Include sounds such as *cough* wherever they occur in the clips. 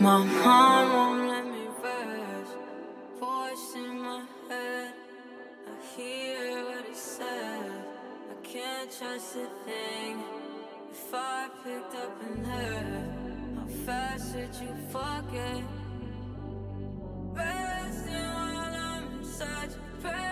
My mom won't let me rest. Voice in my head. I hear what he says. I can't trust a thing. If I picked up and how fast you forget? Resting while I'm in such presence.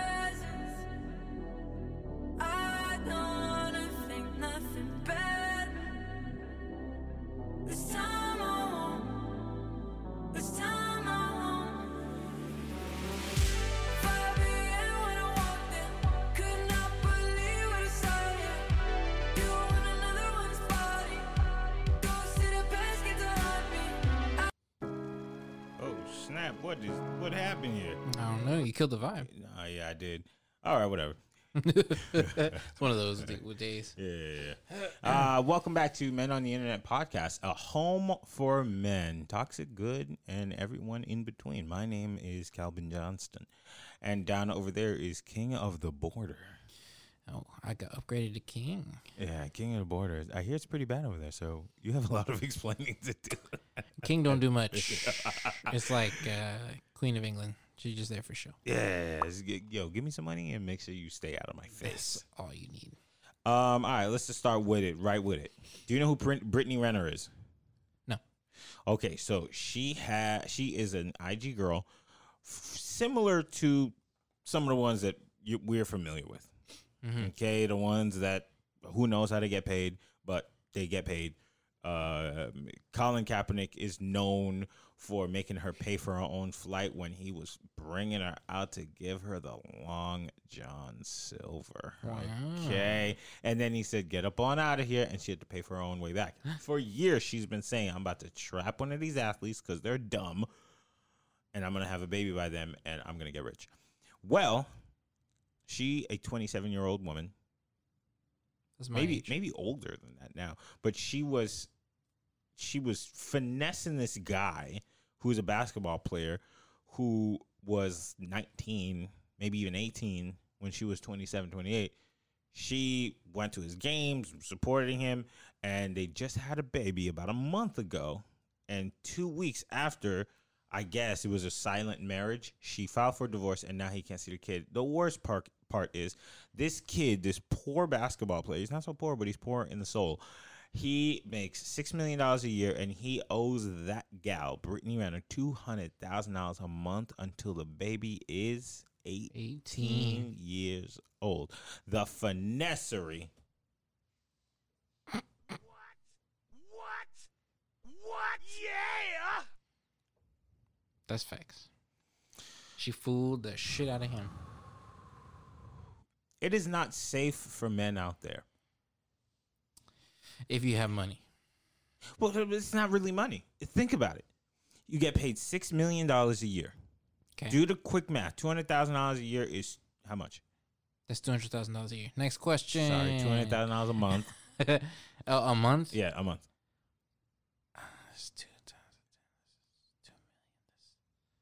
What is what happened here? I don't know. You killed the vibe. Oh yeah, I did. All right, whatever. *laughs* it's one of those d- days. Yeah, yeah, yeah. Uh, welcome back to Men on the Internet podcast, a home for men, toxic good, and everyone in between. My name is Kalbin Johnston, and down over there is King of the Border. Oh, I got upgraded to king. Yeah, King of the borders. I hear it's pretty bad over there, so you have a lot of *laughs* explaining to do. King don't do *laughs* much. it's like uh, Queen of England. She's just there for show. Yes, g- yo, give me some money and make sure you stay out of my face. That's all you need. Um, all right, let's just start with it. Right with it. Do you know who Brit- Brittany Renner is? No. Okay, so she had she is an IG girl, f- similar to some of the ones that you, we're familiar with. Okay, the ones that who knows how to get paid, but they get paid. Uh, Colin Kaepernick is known for making her pay for her own flight when he was bringing her out to give her the long John Silver. Okay, and then he said, "Get up on out of here," and she had to pay for her own way back. For years, she's been saying, "I'm about to trap one of these athletes because they're dumb, and I'm gonna have a baby by them, and I'm gonna get rich." Well, she, a 27 year old woman, maybe age. maybe older than that now, but she was she was finessing this guy who's a basketball player who was 19, maybe even 18 when she was 27, 28. She went to his games, supporting him, and they just had a baby about a month ago. And two weeks after, I guess it was a silent marriage. She filed for divorce, and now he can't see the kid. The worst part part is this kid, this poor basketball player. He's not so poor, but he's poor in the soul. He makes six million dollars a year, and he owes that gal, Brittany Renner, two hundred thousand dollars a month until the baby is eighteen, 18. years old. The finessery. What? What? What? Yeah! That's facts. She fooled the shit out of him. It is not safe for men out there. If you have money. Well, it's not really money. Think about it. You get paid six million dollars a year. Okay. Do the quick math. Two hundred thousand dollars a year is how much? That's two hundred thousand dollars a year. Next question. Sorry, two hundred thousand dollars a month. *laughs* a, a month. Yeah, a month. That's two thousand. Two million.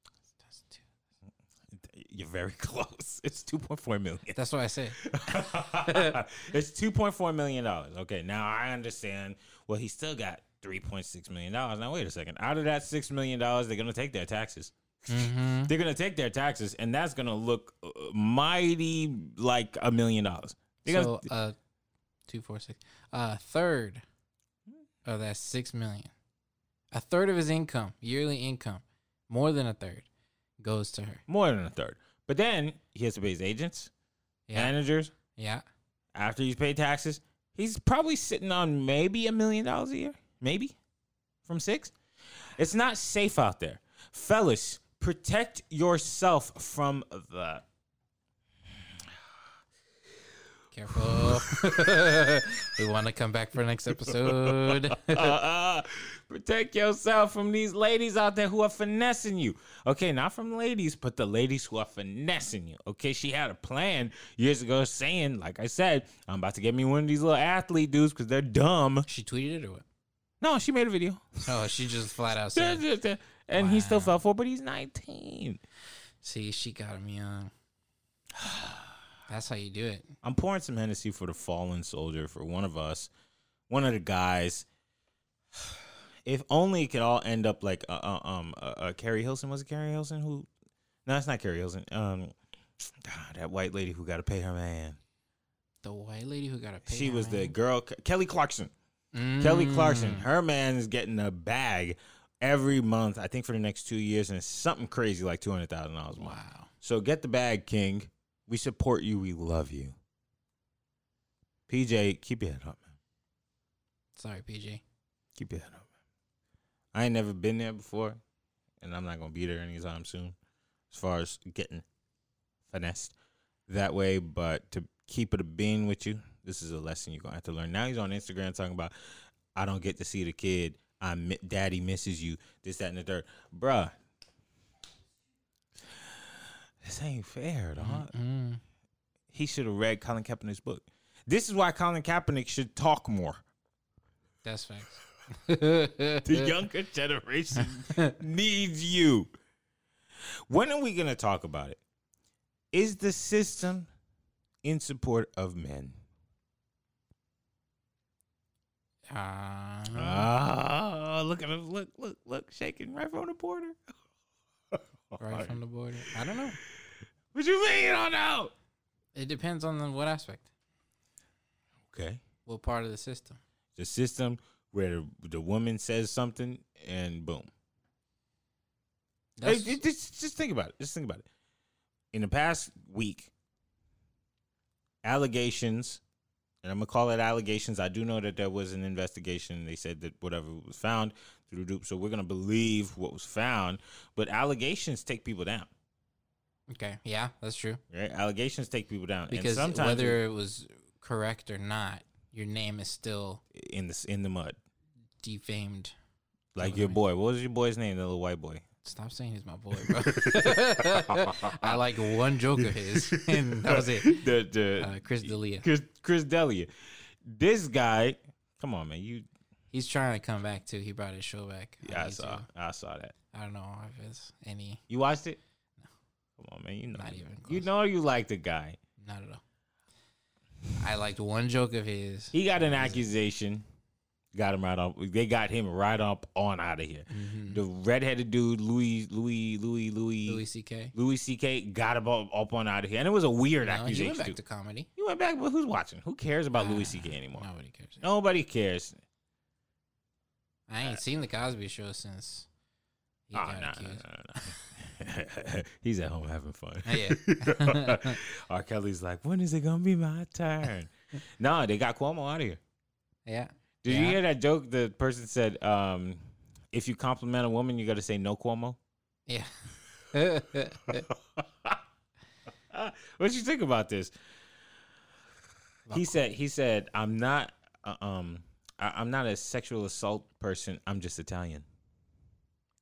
That's, that's two. You're very *laughs* close. It's two point four million. That's what I say. *laughs* it's two point four million dollars. Okay, now I understand. Well, he still got three point six million dollars. Now wait a second. Out of that six million dollars, they're gonna take their taxes. Mm-hmm. They're gonna take their taxes, and that's gonna look uh, mighty like a million dollars. So gonna- uh, two, four, six. A third of that six million, a third of his income, yearly income, more than a third, goes to her. more than a third. But then he has to pay his agents, Yeah, managers. yeah. After he's paid taxes, he's probably sitting on maybe a million dollars a year, maybe from six. It's not safe out there, fellas. Protect yourself from the Careful. *laughs* we want to come back for next episode. *laughs* *laughs* protect yourself from these ladies out there who are finessing you. Okay, not from ladies, but the ladies who are finessing you. Okay, she had a plan years ago saying, like I said, I'm about to get me one of these little athlete dudes because they're dumb. she tweeted it or what? No, she made a video. *laughs* Oh, she just flat out *laughs* said. and he still Wow. fell for it, but he's 19. See, she got him young. *sighs* That's how you do it. I'm pouring some Hennessy for the fallen soldier, for one of us, one of the guys. *sighs* If only it could all end up like uh, uh, um uh, uh, Keri Hilson. Was it Keri Hilson who? No, it's not Keri Hilson. Um, ah, that white lady who got to pay her man. The white lady who got a pay. She was the girl, Kelly Clarkson. Kelly Clarkson. Mm. Her man is getting a bag every month. I think for the next two years, and it's something crazy like two hundred thousand dollars a month. Wow. So get the bag, King. We support you. We love you. PJ, keep your head up, man. Sorry, PJ. Keep your head up, man. I ain't never been there before, and I'm not gonna be there anytime soon. As far as getting finessed that way, but to keep it a being with you, this is a lesson you're gonna have to learn. Now he's on Instagram talking about, I don't get to see the kid. I daddy misses you. This, that, and the third, bruh. This ain't fair, dog. Mm. He should have read Colin Kaepernick's book. This is why Colin Kaepernick should talk more. That's facts. The younger generation *laughs* needs you. When are we going to talk about it? Is the system in support of men? Uh, Ah, look at him. Look, look, look, shaking right from the border. *laughs* right from the border. I don't know. What you mean? I don't know. It depends on the, what aspect, Okay. what part of the system. The system where the, woman says something and boom. Hey, just, just think about it. Just think about it. In the past week, allegations, and I'm gonna call it allegations. I do know that there was an investigation. They said that whatever was found through the dupe, so we're gonna believe what was found. But allegations take people down, okay, yeah, that's true. right? Allegations take people down, and Because sometimes whether it was correct or not, your name is still in the in the mud, defamed. like your boy. What was your boy's name? The little white boy. Stop saying he's my boy, bro. *laughs* I like one joke of his, *laughs* and that was it. The the Uh, Chris D'Elia. Chris Chris D'Elia. This guy, come on, man. You He's trying to come back too. He brought his show back. yeah, I saw I saw that. I don't know if it's any. You watched it? Come on, man. You know, Not even you know you like the guy. Not at all. I liked one joke of his. He got an accusation. Got him right up. They got him right up on out of here. The redheaded dude, Louis, Louis, Louis, Louis, Louis C.K. Louis C.K. got him up, up on out of here, and it was a weird No, he went back too. to comedy. He went back, but who's watching? Who cares about Louis Ah, C.K. anymore? Nobody cares. Nobody cares. I ain't seen the Cosby Show since he Oh, no, no, no, no. He's at home having fun. Yeah. *laughs* R. Kelly's like, when is it gonna be my turn? *laughs* no, they got Cuomo out of here. Yeah. Did you hear that joke? The person said, um, if you compliment a woman, you got to say no Cuomo. Yeah. *laughs* what do you think about this? He said, he said, I'm not, uh, um, I, I'm not a sexual assault person. I'm just Italian.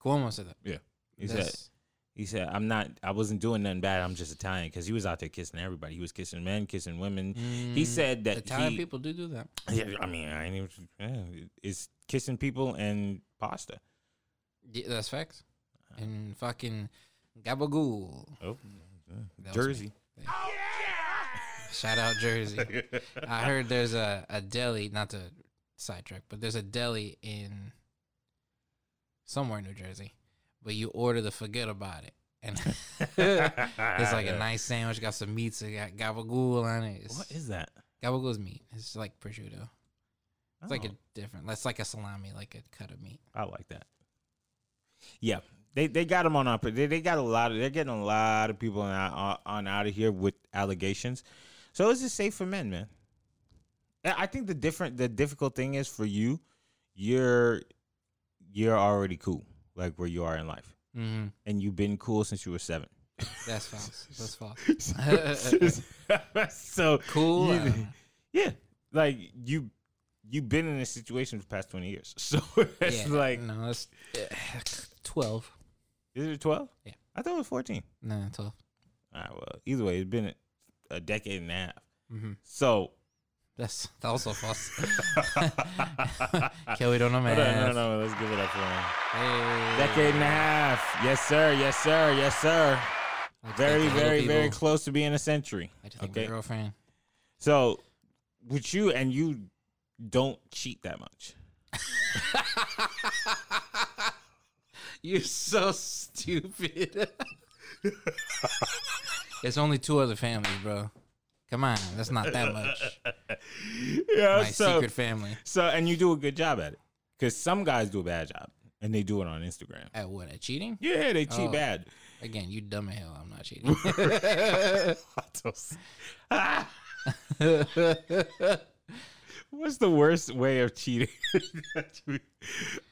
Cuomo said that. Yeah. He said, he said, I'm not, I wasn't doing nothing bad. I'm just Italian because he was out there kissing everybody. He was kissing men, kissing women. he Mm, said that Italian he, people do do that. Yeah, I mean, I ain't even. Yeah, it's kissing people and pasta. Yeah, that's facts. And fucking gabagool. Oh, That was Jersey. me. Shout out Jersey. *laughs* I heard there's a, a deli, not to sidetrack, but there's a deli in somewhere in New Jersey, but you order the forget about it. And *laughs* it's like a nice sandwich, got some meats, it got gabagool on it. It's, What is that? gabagool is meat. It's like prosciutto. It's like a Oh, different. That's like a salami, like a cut of meat. I like that. Yeah, they they got them on up. They, they got a lot of. They're getting a lot of people on out, on out of here with allegations. So it's just safe for men, man. I think the different the difficult thing is for you, you're you're already cool, like where you are in life, Mm-hmm. and you've been cool since you were seven. That's false. That's false. *laughs* *laughs* so Cool. you- uh, *laughs* yeah, like you you've been in this situation for the past twenty years. So it's yeah, like, no, it's uh, twelve. is it twelve? Yeah. I thought it was fourteen. No, twelve. All right, well, either way, it's been a, a decade and a half. Mm-hmm. So, That's that's also false. Kelly don't know hold math. on, no, no, let's give it up for him. Hey. Decade and a half. Yes, sir. Yes, sir. Yes, sir. Very, think the little very, very close to being a century. I just think Okay. girlfriend. So, with you, and you don't cheat that much. *laughs* You're so stupid. *laughs* it's only two other families, bro. Come on, that's not that much. *laughs* Yeah. My so, secret family. so, and you do a good job at it. Because some guys do a bad job, and they do it on Instagram. At what? At cheating? Yeah, they cheat Oh. bad. Again, you dumb as hell. I'm not cheating. *laughs* What's the worst way of cheating? *laughs* Let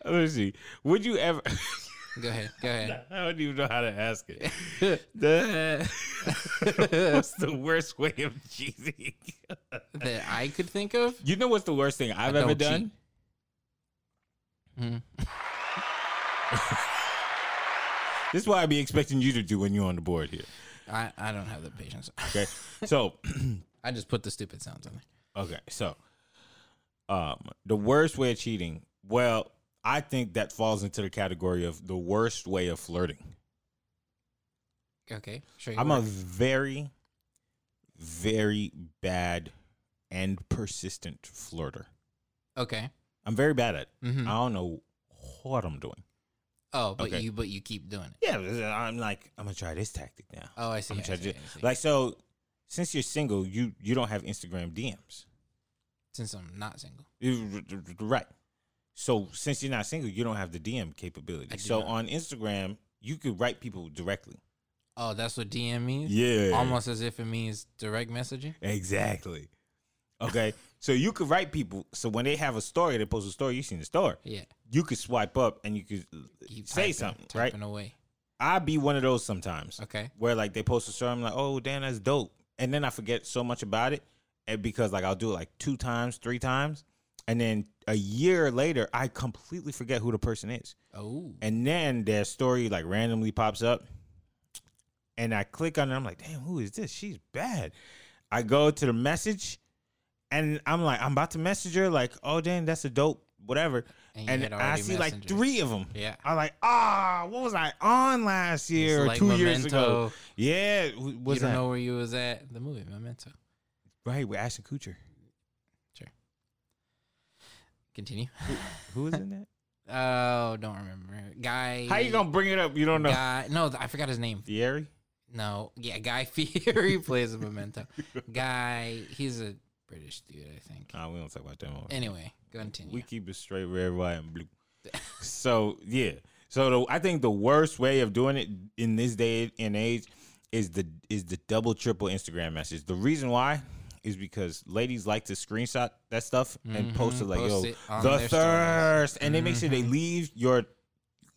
me see. Would you ever? Go ahead. Go ahead. *laughs* I don't even know how to ask it. *laughs* The- *laughs* what's the worst way of cheating? That I could think of. You know what's the worst thing I've ever done? Mhm. This is what I'd be expecting you to do when you're on the board here. I, I don't have the patience. Okay. So, I just put the stupid sounds on there. okay. So, um, the worst way of cheating. Well, I think that falls into the category of the worst way of flirting. Okay. Sure. I'm a very, very bad and persistent flirter. Okay. I'm very bad at it. Mhm. I don't know what I'm doing. Oh, but Okay. you but you keep doing it. Yeah, I'm like, I'm gonna try this tactic now. Oh, I see. I'm I see, I see. like so. Since you're single, you you don't have Instagram DMs, Since I'm not single. Right? So since you're not single, you don't have the DM capability. So not. on Instagram, you could write people directly. Oh, that's what DM means. Yeah, Almost as if it means direct messaging. exactly. Okay, so you could write people. So when they have a story, they post a story. You seen the story. Yeah. You could swipe up and you could Keep say typing, something, right? typing away. I be one of those sometimes. Okay. where like they post a story, I'm like, oh damn, that's dope, and then I forget so much about it, and because like I'll do it like two times, three times, and then a year later, I completely forget who the person is, Oh. and then their story like randomly pops up, and I click on it, I'm like, damn, who is this? She's bad. I go to the message, and I'm like, I'm about to message her, like, oh damn, that's a dope, whatever. And And, I see like three of them. Yeah. I'm like, ah, what was I on last year or like two years ago? Yeah, was you don't that? know where you was at the movie Memento. Right, with Ashton Kutcher. Continue. Who was in that? *laughs* Oh, don't remember. Guy. How you gonna bring it up? You don't know. Guy. No, I forgot his name. Fieri? No. Yeah, Guy *laughs* Fieri plays a Memento. Guy. He's a British dude, I think. Nah, we don't talk about that one. Anyway, continue. We keep it straight red, white, and blue. *laughs* so yeah. So the, I think the worst way of doing it in this day and age is the is the double triple Instagram message. The reason why is because ladies like to screenshot that stuff and post it like, post yo, it the thirst, and they make sure they leave your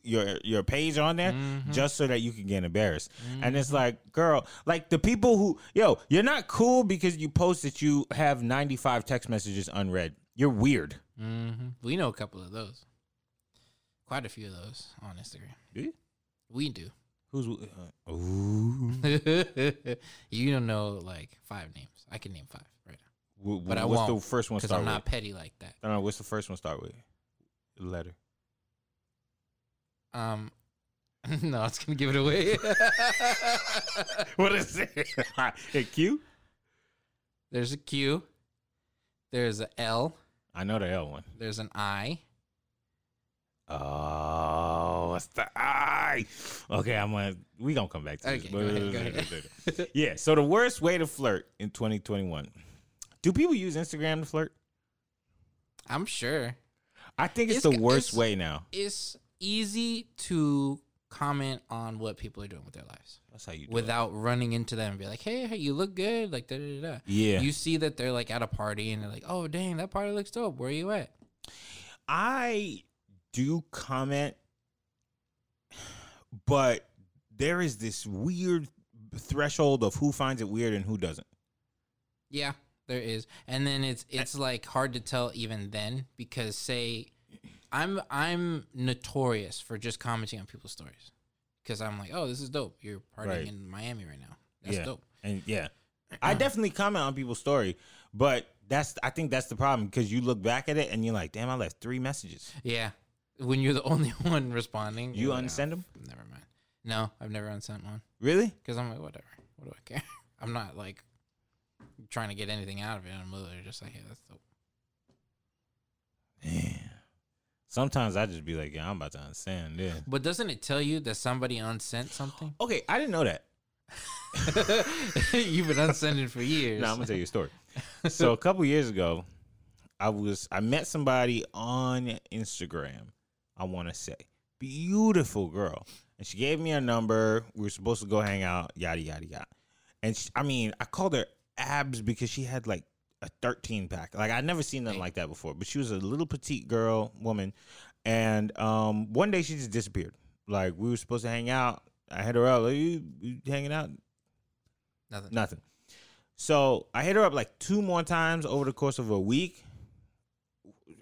your your page on there Mhm. just so that you can get embarrassed. And it's like, girl, like the people who, yo, you're not cool because you post that you have 95 text messages unread. You're weird. hmm We know a couple of those. Quite a few of those on Instagram. Do you? We do. Who's uh, *laughs* ooh? you don't know like five names. I can name five right now But I what's won't, the first one because start I'm not with? petty like that. I don't know. What's the first one start with? Letter. Um, *laughs* no, it's gonna give it away. *laughs* what is it? *laughs* A Q? There's a Q. There's a L. I know the L one. There's an I. Oh, what's the I? Okay, I'm gonna we gonna come back to Okay, this. go ahead, go ahead. Uh, *laughs* yeah. So the worst way to flirt in 2021. Do people use Instagram to flirt? I'm sure I think it's, It's the worst it's- way now. it's easy to comment on what people are doing with their lives That's how you do it. without running into them and be like, "Hey, hey, you look good." Like da da. da. Yeah. You see that they're like at a party and they're like, "Oh, dang, that party looks dope. Where are you at?" I do comment, but there is this weird threshold of who finds it weird and who doesn't. Yeah, there is. And then it's it's like hard to tell even then because say I'm I'm notorious for just commenting on people's stories. Cuz I'm like, "Oh, this is dope. You're partying Right. in Miami right now. That's yeah. dope." And yeah, *clears throat* I definitely comment on people's story, but that's I think that's the problem because you look back at it and you're like, damn, I left three messages. Yeah. When you're the *laughs* only one responding, You like, unsend "Oh, them? Never mind. No, I've never unsent one Really? cuz I'm like, whatever. What do I care? *laughs* I'm not like trying to get anything out of it. I'm literally just like, "Hey, that's dope." Man. Sometimes I just be like, yeah, I'm about to unsend this. But doesn't it tell you that somebody unsent something? *gasps* Okay, I didn't know that. *laughs* You've been unsending for years. No, I'm gonna tell you a story. so a couple years ago, I was I met somebody on Instagram. I want to say beautiful girl, and she gave me a number. We were supposed to go hang out. Yada yada yada. And she, I mean, I called her abs because she had like a 13 pack. Like I'd never seen nothing like that before. But she was a little petite girl, woman, and um, one day she just disappeared. Like we were supposed to hang out. I hit her up. Like, you, you hanging out? Nothing. Nothing. So I hit her up like two more times over the course of a week,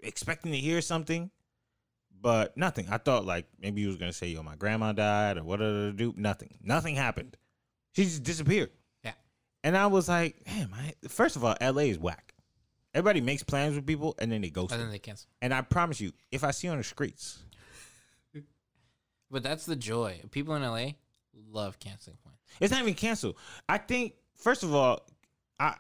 expecting to hear something, but nothing. I thought like maybe he was gonna say, "Yo, my grandma died," or what did do? Nothing. Nothing happened. She just disappeared. Yeah. And I was like, "Damn, I, first of all, L.A. is whack. Everybody makes plans with people and then they ghost And them. then they cancel. And I promise you, if I see you on the streets, But that's the joy. People in LA love canceling plans. It's not even canceled. I think first of all, I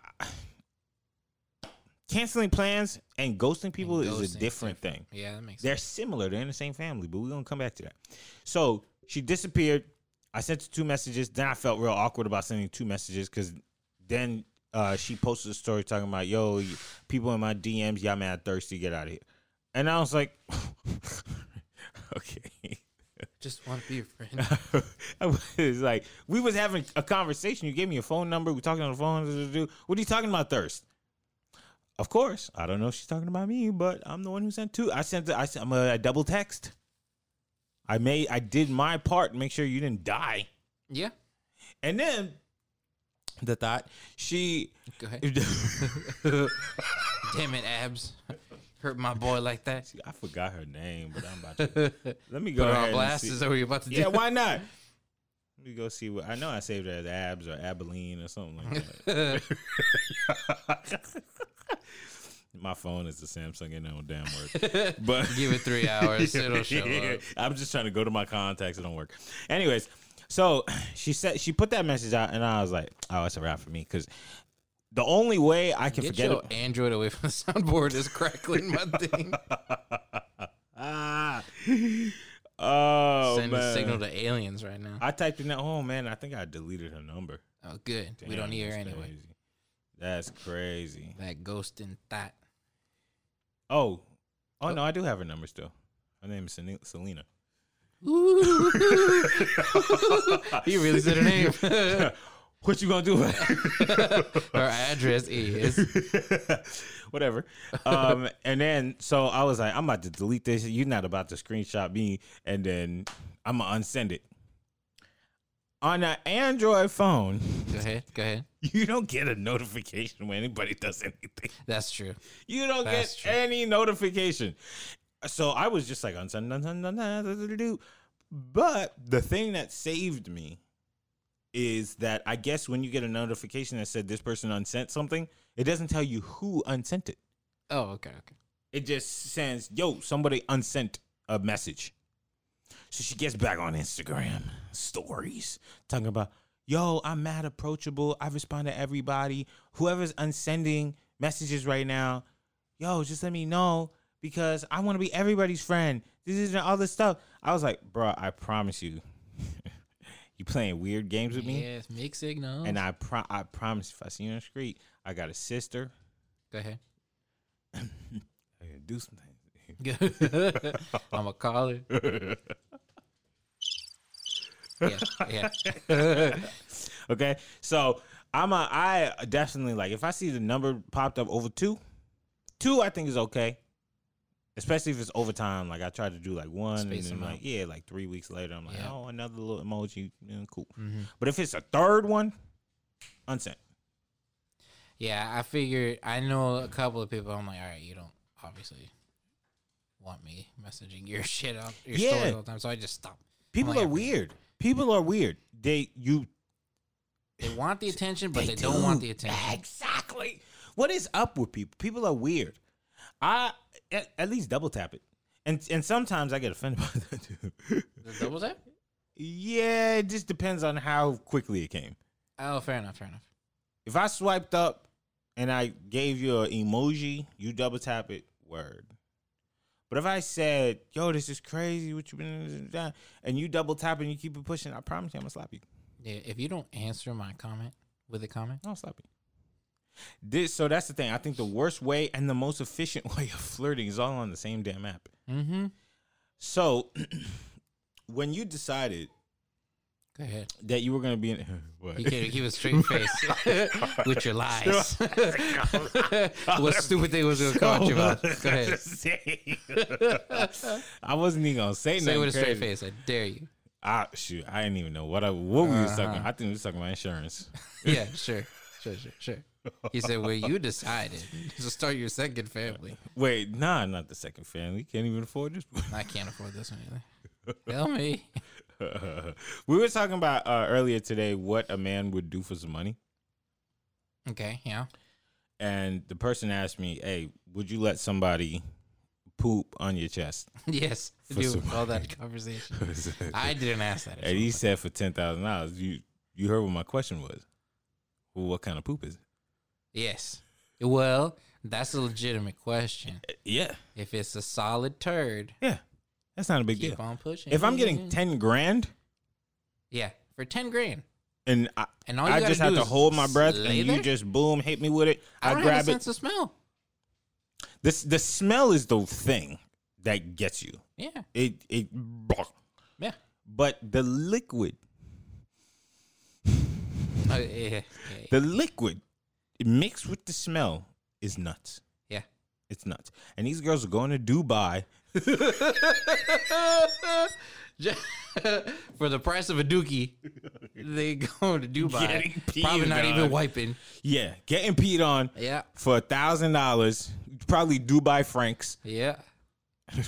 canceling plans and ghosting people And is a different thing. Yeah, that makes They're sense. similar. They're in the same family, but we're gonna come back to that. So she disappeared. I sent her two messages. Then I felt real awkward about sending two messages because then uh, she posted a story talking about, "Yo, people in my DMs, y'all mad thirsty, get out of here." And I was like, *laughs* "Okay." Just want to be your friend. *laughs* I was like, we was having a conversation. You gave me a phone number. We talking on the phone. What are you talking about, thirst? Of course, I don't know if she's talking about me, but I'm the one who sent two. I sent. The, I sent. I'm a, I double text. I made. I did my part. to Make sure you didn't die. yeah. And then the thought she. Go ahead. *laughs* Damn it, abs. Hurt my boy like that. I forgot her name, but I'm about to. *laughs* Let me go Put her on blast. Is that what you're about to do? Yeah, why not? *laughs* Let me go see what I know. I saved it as abs or Abilene or something like that. *laughs* *laughs* My phone is the Samsung, and it don't damn work. *laughs* But Give it three hours. It'll show up. I'm just trying to go to my contacts. It don't work. Anyways, so *clears throat* she said she put that message out, and I was like, "Oh, it's a wrap for me." Because the only way I can Get forget your it. Android away from the soundboard. Is crackling my thing. Ah. Oh Send man. a signal to aliens right now. I typed in that. Oh man, I think I deleted her number. Oh, good. we don't Damn, need her anyway. crazy. That's crazy. That ghost and that. Oh. oh, oh no, I do have her number still. Her name is Sel- Selena. he *laughs* *laughs* really said her name. *laughs* What you gonna do? *laughs* her address is. *laughs* Whatever. Um, and then so I was like, I'm about to delete this. You're not about to screenshot me, and then I'm gonna unsend it. On an Android phone, Go ahead. Go ahead. *laughs* you don't get a notification when anybody does anything. That's true. You don't That's get true. any notification. So I was just like, unsend, unsend, unsend, unsend. unsend, unsend, unsend, unsend. but the thing that saved me is that I guess when you get a notification that said this person unsent something, it doesn't tell you who unsent it. Oh, okay. Okay. It just says, yo, somebody unsent a message. So she gets back on Instagram stories talking about, yo, I'm mad approachable. I respond to everybody. Whoever's unsending messages right now, yo, just let me know because I want to be everybody's friend. This isn't all this stuff. I was like, bro, I promise you, you playing weird games with me, Yes, mixed signals. and I pro- I promise if I see you on the street, I got a sister. Go ahead. *laughs* I gotta do some things. *laughs* I'm a caller. *laughs* yeah, yeah. Okay, so I'm a I definitely like if I see the number popped up over two, two I think is okay, especially if it's overtime. Like I tried to do like one, Space and then like out. yeah, like three weeks later, I'm like Yeah. oh another little emoji, yeah, cool. Mhm. But if it's a third one, unsent. Yeah, I figured I know a couple of people. I'm like, all right, you don't obviously want me messaging your *laughs* shit up your Yeah. stories all the time, so I just stop. People like, are weird. People are weird. They you They want the attention, but they, don't want the attention. Exactly. What is up with people? People are weird. I at, at least double tap it, and and sometimes I get offended *laughs* by that too. Double tap? yeah, it just depends on how quickly it came. Oh, fair enough, fair enough. If I swiped up and I gave you an emoji, you double tap it. Word. But if I said, "Yo, this is crazy," what you been doing, and you double tap and you keep it pushing, I promise you, I'm gonna slap you. Yeah, if you don't answer my comment with a comment, I'll slap you. This, so that's the thing. I think the worst way and the most efficient *laughs* way of flirting is all on the same damn app. mm-hmm. So *clears throat* when you decided Go ahead. that you were going to be in, *laughs* what? You can't keep a straight *laughs* face with your lies. what stupid thing was going to caught you about? Go ahead. I wasn't even gonna say Say it nothing with a straight face. I dare you. Ah, shoot, I didn't even know what I what we was talking. Uh-huh. about. I think we was talking about insurance. Yeah, sure. Sure, sure, sure. He said, well, you decided *laughs* to start your second family. Wait, nah, not the second family. Can't even afford this. One. I can't afford this one either. Tell me. *laughs* we were talking about uh, earlier today what a man would do for some money, Okay, yeah. and the person asked me, "Hey, would you let somebody poop on your chest?" *laughs* Yes. Do all that conversation. I didn't ask that. and he said for ten thousand dollars. You you heard what my question was? Well, what kind of poop is it? Yes. Well, that's a legitimate question. Yeah, If it's a solid turd, yeah, that's not a big keep deal. on pushing. If I'm getting ten grand yeah, for ten grand, and I, and all you I gotta just have to is hold my breath lay and you there? just boom hit me with it, I I, don't grab have a it. sense of smell. This the smell is the thing that gets you. Yeah, It it, yeah. but the liquid, Uh, yeah, yeah. the liquid mixed with the smell is nuts. yeah. It's nuts. And these girls are going to Dubai. *laughs* for the price of a dookie, they *laughs* go to Dubai. Probably not even wiping. Yeah, getting peed on Yeah, for a thousand dollars, probably Dubai francs. yeah.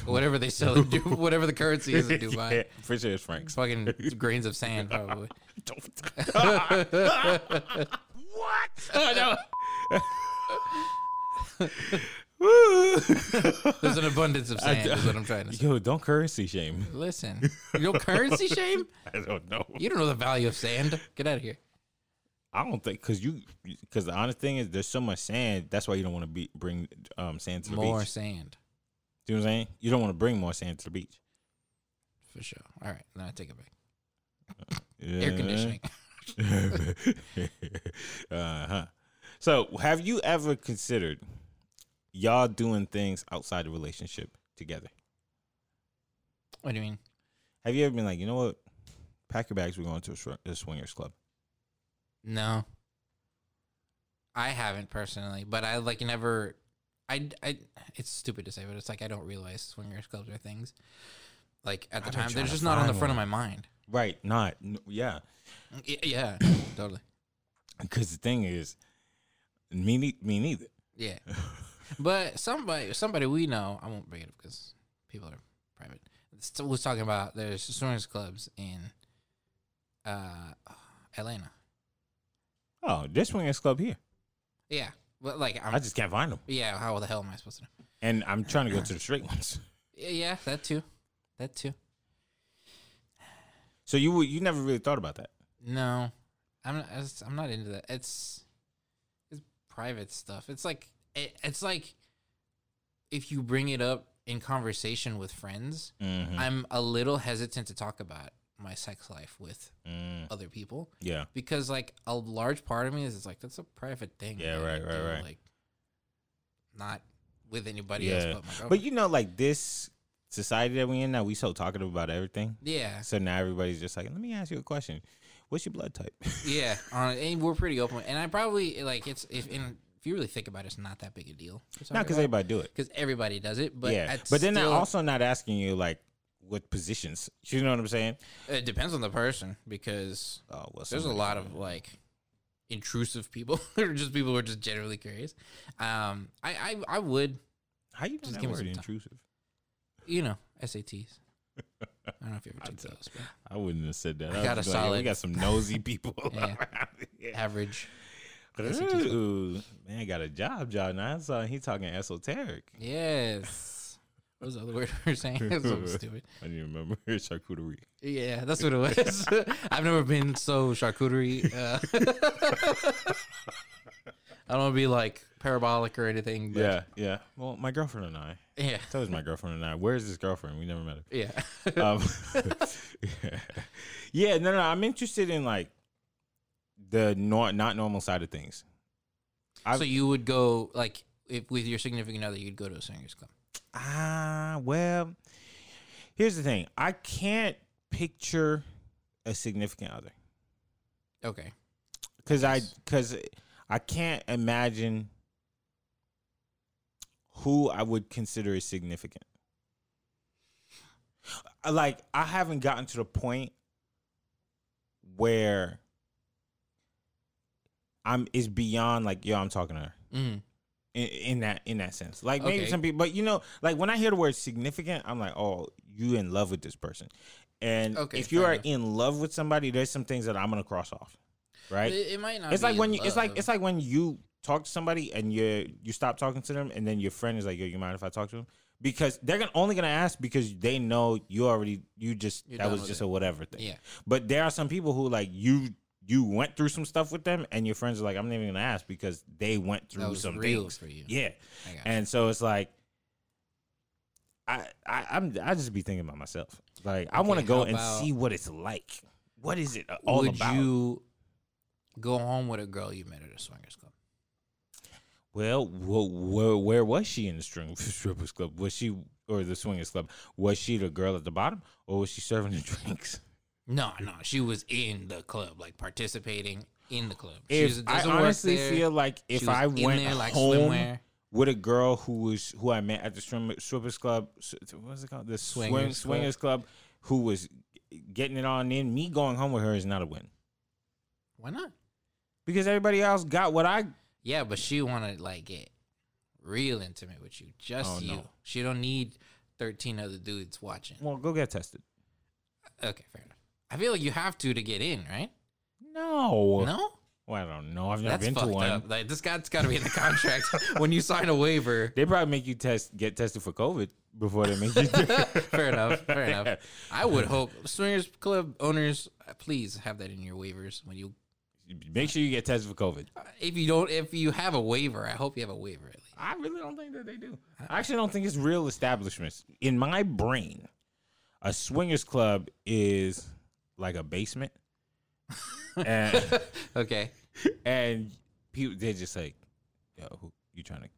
Whatever they sell in Dubai, *laughs* whatever the currency is in Dubai. Yeah, for sure it's francs. Fucking grains of sand, probably. *laughs* There's an abundance of sand, is what I'm trying to say. Yo, don't currency shame. Listen, you *laughs* currency shame? I don't know. You don't know the value of sand. Get out of here. I don't think because you because the honest thing is there's so much sand. That's why you don't want to be bring um sand to the More beach. More sand, Do you know what I'm saying? You don't want to bring more sand to the beach. for sure. All right, then I take it back. Yeah. Air conditioning. *laughs* uh huh. So, have you ever considered y'all doing things outside the relationship together? What do you mean? Have you ever been like, you know what? Pack your bags. We're going to a, sw- a swingers club. No. I haven't personally, but I like never. I, I it's stupid to say, but it's like I don't realize swingers clubs are things. Like at the time, they're just not on the front of my mind. Right? Not. n- Yeah. Y- Yeah, totally. *clears throat* Because the thing is, me ne- me neither. Yeah, *laughs* but somebody somebody we know, I won't bring it up because people are private. Still was talking about there's swingers clubs in uh Atlanta. Oh, this swingers club here. Yeah, but like I'm, I just can't find them, yeah, how the hell am I supposed to know? and I'm trying to go to the straight ones. Yeah, yeah, that too, that too. So you you never really thought about that. No, I'm not, I'm not into that. It's it's private stuff. It's like it, it's like if you bring it up in conversation with friends, Mhm. I'm a little hesitant to talk about my sex life with Mm, other people yeah. because like a large part of me is it's like that's a private thing. Yeah, right, right, do, right. Like not with anybody Yeah. else but my girlfriend. But you know, like this society that we in now, we so talkative about everything. yeah, So now everybody's just like, let me ask you a question. What's your blood type? *laughs* yeah, on, and we're pretty open. And I probably like it's if in, if you really think about it, it's not that big a deal. Not because everybody do it. because everybody does it, but yeah. But then they're also not asking you like what positions. You know what I'm saying? it depends on the person because Oh well, there's a lot of like intrusive people *laughs* or just people who are just generally curious. Um, I I, I would How you Just that give me word intrusive? You know SATs. I don't know if you ever *laughs* took those, but I wouldn't have said that. I I got a like, yo, We got some nosy people *laughs* Yeah. average. Ooh, man, got a job, job now. So he talking esoteric. Yes. What was the other word we were saying? That's so *laughs* stupid. I didn't remember charcuterie. Yeah, that's what it was. I've never been so charcuterie. Uh, I don't want to be like parabolic or anything. But Yeah, yeah. Well, my girlfriend and I. yeah, That was my girlfriend and I. Where's this girlfriend? We never met her. yeah. *laughs* Um, *laughs* yeah, no, no. I'm interested in like the nor- not normal side of things. I've- so you would go like if with your significant other, you'd go to a swingers club. Ah, well, here's the thing. I can't picture a significant other Okay. because I because I can't imagine who I would consider as significant. Like I haven't gotten to the point where I'm is beyond like yo, I'm talking to her. Mm. in, in that in that sense. Like maybe Okay. some people, but you know, like when I hear the word significant, I'm like, oh, you in love with this person. And Okay, if you are enough. in love with somebody, there's some things that I'm gonna cross off, right? It, it might not. it's be like when you, love. it's like it's like when you talk to somebody and you you stop talking to them, and then your friend is like, yo, you mind if I talk to him? Because they're gonna, only gonna ask because they know you already you just You're that was just it. a whatever thing. Yeah. But there are some people who like you you went through some stuff with them, and your friends are like, I'm not even gonna ask because they went through some things. for you. Yeah. And so it's like I I I'm I just be thinking about myself. Like I want to go and about- see what it's like. What is it all would about? you go home with a girl you met at a swingers club? well, wh- wh- where was she in the string *laughs* strippers club? Was she or the swingers club? Was she the girl at the bottom, or was she serving the *laughs* drinks? No, no, she was in the club, like participating in the club. If she I honestly feel like if was I went there, like home swimwear. with a girl who was who I met at the strippers club, what's it called? The swingers, Swingers swingers club, who was getting it on in. Me going home with her is not a win Why not? Because everybody else got what I Yeah, but she wanted like get real intimate with you, just Oh, you. no. She don't need thirteen other dudes watching. Well, go get tested. Okay, fair enough. I feel like you have to to get in, right? No. No, Well, I don't know. I've never that's been to fucked one. up. Like this guy's got to be in the contract *laughs* when you sign a waiver. They probably make you test get tested for COVID before they make you. *laughs* fair enough. Fair *laughs* enough. I would hope swingers club owners, uh, please have that in your waivers when you. Make sure you get tested for COVID. If you don't, if you have a waiver, I hope you have a waiver at least. I really don't think that they do. I actually don't think it's real establishments. In my brain, a swingers club is like a basement, *laughs* and Okay. and people they're just like, "Yo, who you trying to?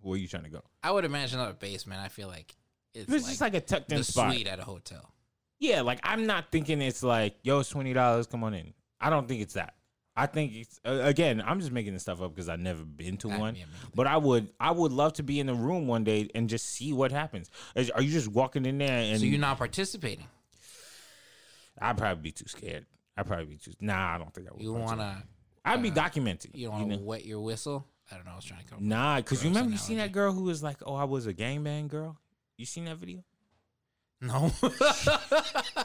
Where you trying to go?" I would imagine not a basement. I feel like it's, It's just like a tucked in spot. suite at a hotel. Yeah, like I'm not thinking it's like, "Yo, it's twenty dollars, come on in." I don't think it's that. I think it's uh, again. I'm just making this stuff up because I've never been to I- one. yeah, but I would, I would love to be in the room one day and just see what happens. Is- Are you just walking in there and so you're not participating. I'd probably be too scared. I'd probably be too. Nah, I don't think I would. You want wanna, I'd be uh, documenting. you don't want to know? wet your whistle. I don't know. I was trying to come. Nah, because you remember you seen that girl who was like, "Oh, I was a gangbang girl." You seen that video? No. *laughs*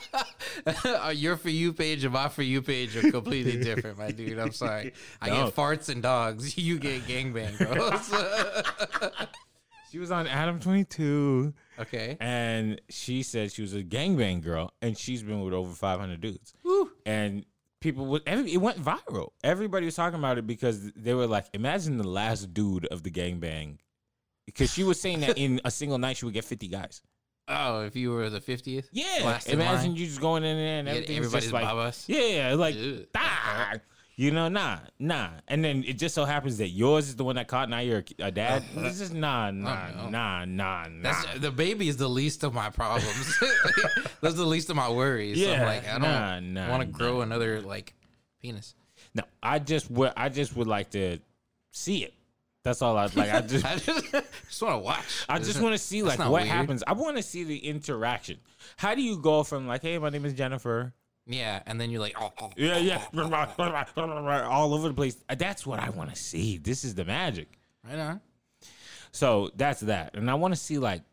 Your for you page and my for you page are completely different, my dude. I'm sorry. I No. get farts and dogs. *laughs* You get gangbang girls. *laughs* She was on Adam Twenty Two, okay. and she said she was a gangbang girl, and she's been with over five hundred dudes. Woo. And people would, every, it went viral. Everybody was talking about it because they were like, "Imagine the last dude of the gangbang because she was saying that in a single night she would get fifty guys. Oh, if you were the fiftieth, Yeah, Last imagine you just going in there and get everybody's just like, babas. yeah, like, Ew. ah, you know, nah, nah, and then it just so happens that yours is the one that caught. Now you're a, a dad. *laughs* This is nah, nah, no. nah, nah, nah. That's the baby is the least of my problems. *laughs* That's the least of my worries. so I'm Yeah, like I don't nah, nah, want to nah. grow another like penis. no, I just would, I just would like to see it. That's all I like. I *laughs* just, I just, just want to watch. I just want to see like what weird. happens. I want to see the interaction. How do you go from like, hey, my name is Jennifer. Yeah, and then you're like, oh, oh. Yeah, oh, yeah, oh, oh, *laughs* all over the place. Uh, that's what I want to see. This is the magic. right on. So that's that, and I want to see like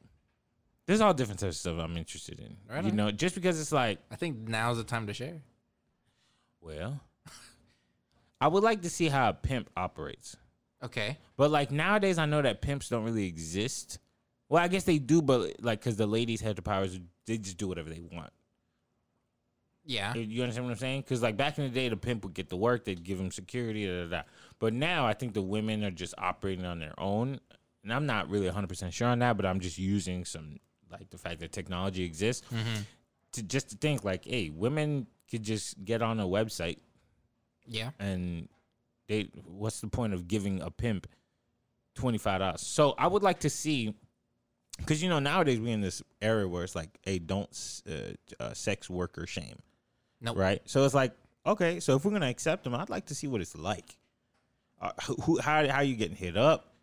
there's all different types of stuff I'm interested in. Right you on. know, just because it's like, I think now's the time to share. well, *laughs* I would like to see how a pimp operates, Okay. but like nowadays, I know that pimps don't really exist. Well, I guess they do, but like because the ladies have the powers, they just do whatever they want. Yeah. You understand what I'm saying? Because like back in the day, the pimp would get the work, they'd give him security, da, da, da. But now I think the women are just operating on their own, and I'm not really 100 percent sure on that, but I'm just using some like the fact that technology exists mm-hmm. to just to think like, hey, women could just get on a website Yeah. and they, what's the point of giving a pimp twenty five dollars? So I would like to see. Because you know nowadays we in this era where it's like, hey, don't uh, uh, sex worker shame Nope. right? So it's like, okay, so if we're gonna accept them, I'd like to see what it's like. Uh, who, how, how you getting hit up?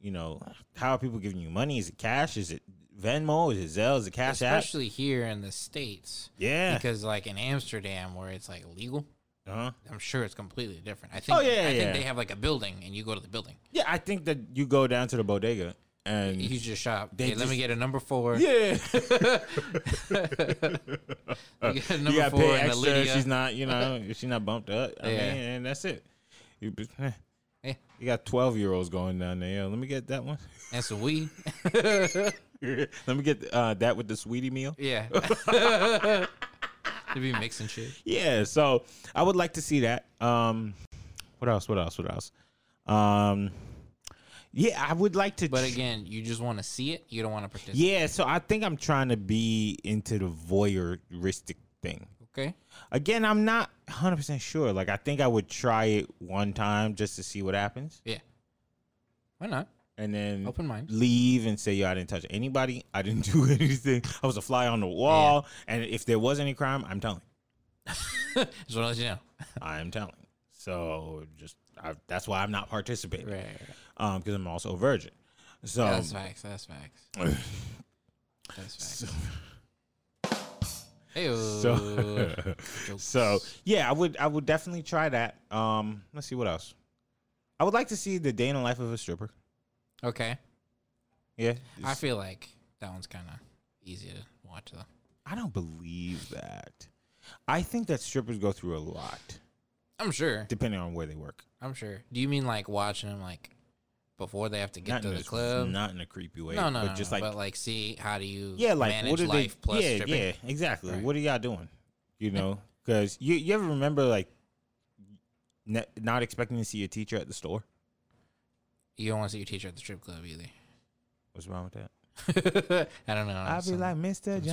You know, how are people giving you money? Is it cash? Is it Venmo? Is it Zelle? Is it Cash App? Especially here in the states. Yeah. Because like in Amsterdam, where it's like legal, Uh-huh. I'm sure it's completely different. I think. Oh, yeah, I yeah, think they have like a building, and you go to the building. Yeah, I think that you go down to the bodega and You just shop. Hey, let me get a number four. yeah, *laughs* You get a you number got to four pay and a extra. She's not, you know, *laughs* she's not bumped up. I Yeah. mean, and that's it. You, eh. *laughs* Yeah. you got twelve year olds going down there. Yo, let me get that one. and some weed. let me get uh, that with the sweetie meal. yeah. To be mixing shit. *laughs* Yeah, so I would like to see that. Um, what else? What else? What else? Um, yeah, I would like to. But again, you just want to see it. You don't want to participate. yeah, so I think I'm trying to be into the voyeuristic thing. Okay. Again, I'm not 100 percent sure. Like, I think I would try it one time just to see what happens, Yeah. Why not? And then Open mind. leave and say, "Yo, I didn't touch anybody. I didn't *laughs* do anything. I was a fly on the wall. And if there was any crime, I'm telling. *laughs* Just want to let you know. *laughs* I am telling. So just I, that's why I'm not participating. Right. right, right. um because I'm also a virgin. So Yeah, that's facts. That's facts. That's facts. Hey, so so yeah, I would I would definitely try that. Um let's see what else. I would like to see the day in the life of a stripper. Okay. Yeah. I feel like that one's kind of easy to watch though. I don't believe that. I think that strippers go through a lot I'm sure. depending on where they work. I'm sure. Do you mean like watching them like before they have to get not to in the a, club? not in a creepy way. no, no, but no, just no, like but like see how do you yeah, like manage what are life they? plus yeah, stripping? yeah, exactly. Right. What are y'all doing? You know, because you you ever remember like ne- not expecting to see a teacher at the store? You don't want to see your teacher at the strip club either. What's wrong with that? *laughs* I don't know. I'll be like Mr. strange.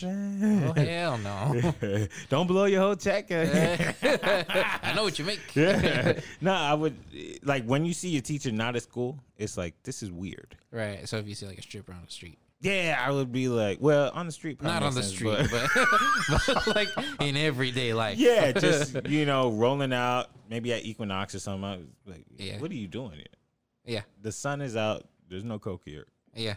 Johnson. oh hell no. *laughs* Don't blow your whole check. *laughs* I know what you make. yeah. No, I would like when you see your teacher not at school. It's like this is weird. Right. So if you see like a stripper on the street, Yeah, I would be like, well, on the street, not on the sense, street, but- but, but like in everyday life. yeah, just you know, rolling out maybe at Equinox or something. I was like, Yeah. what are you doing here? Yeah. The sun is out. There's no coke here. Yeah.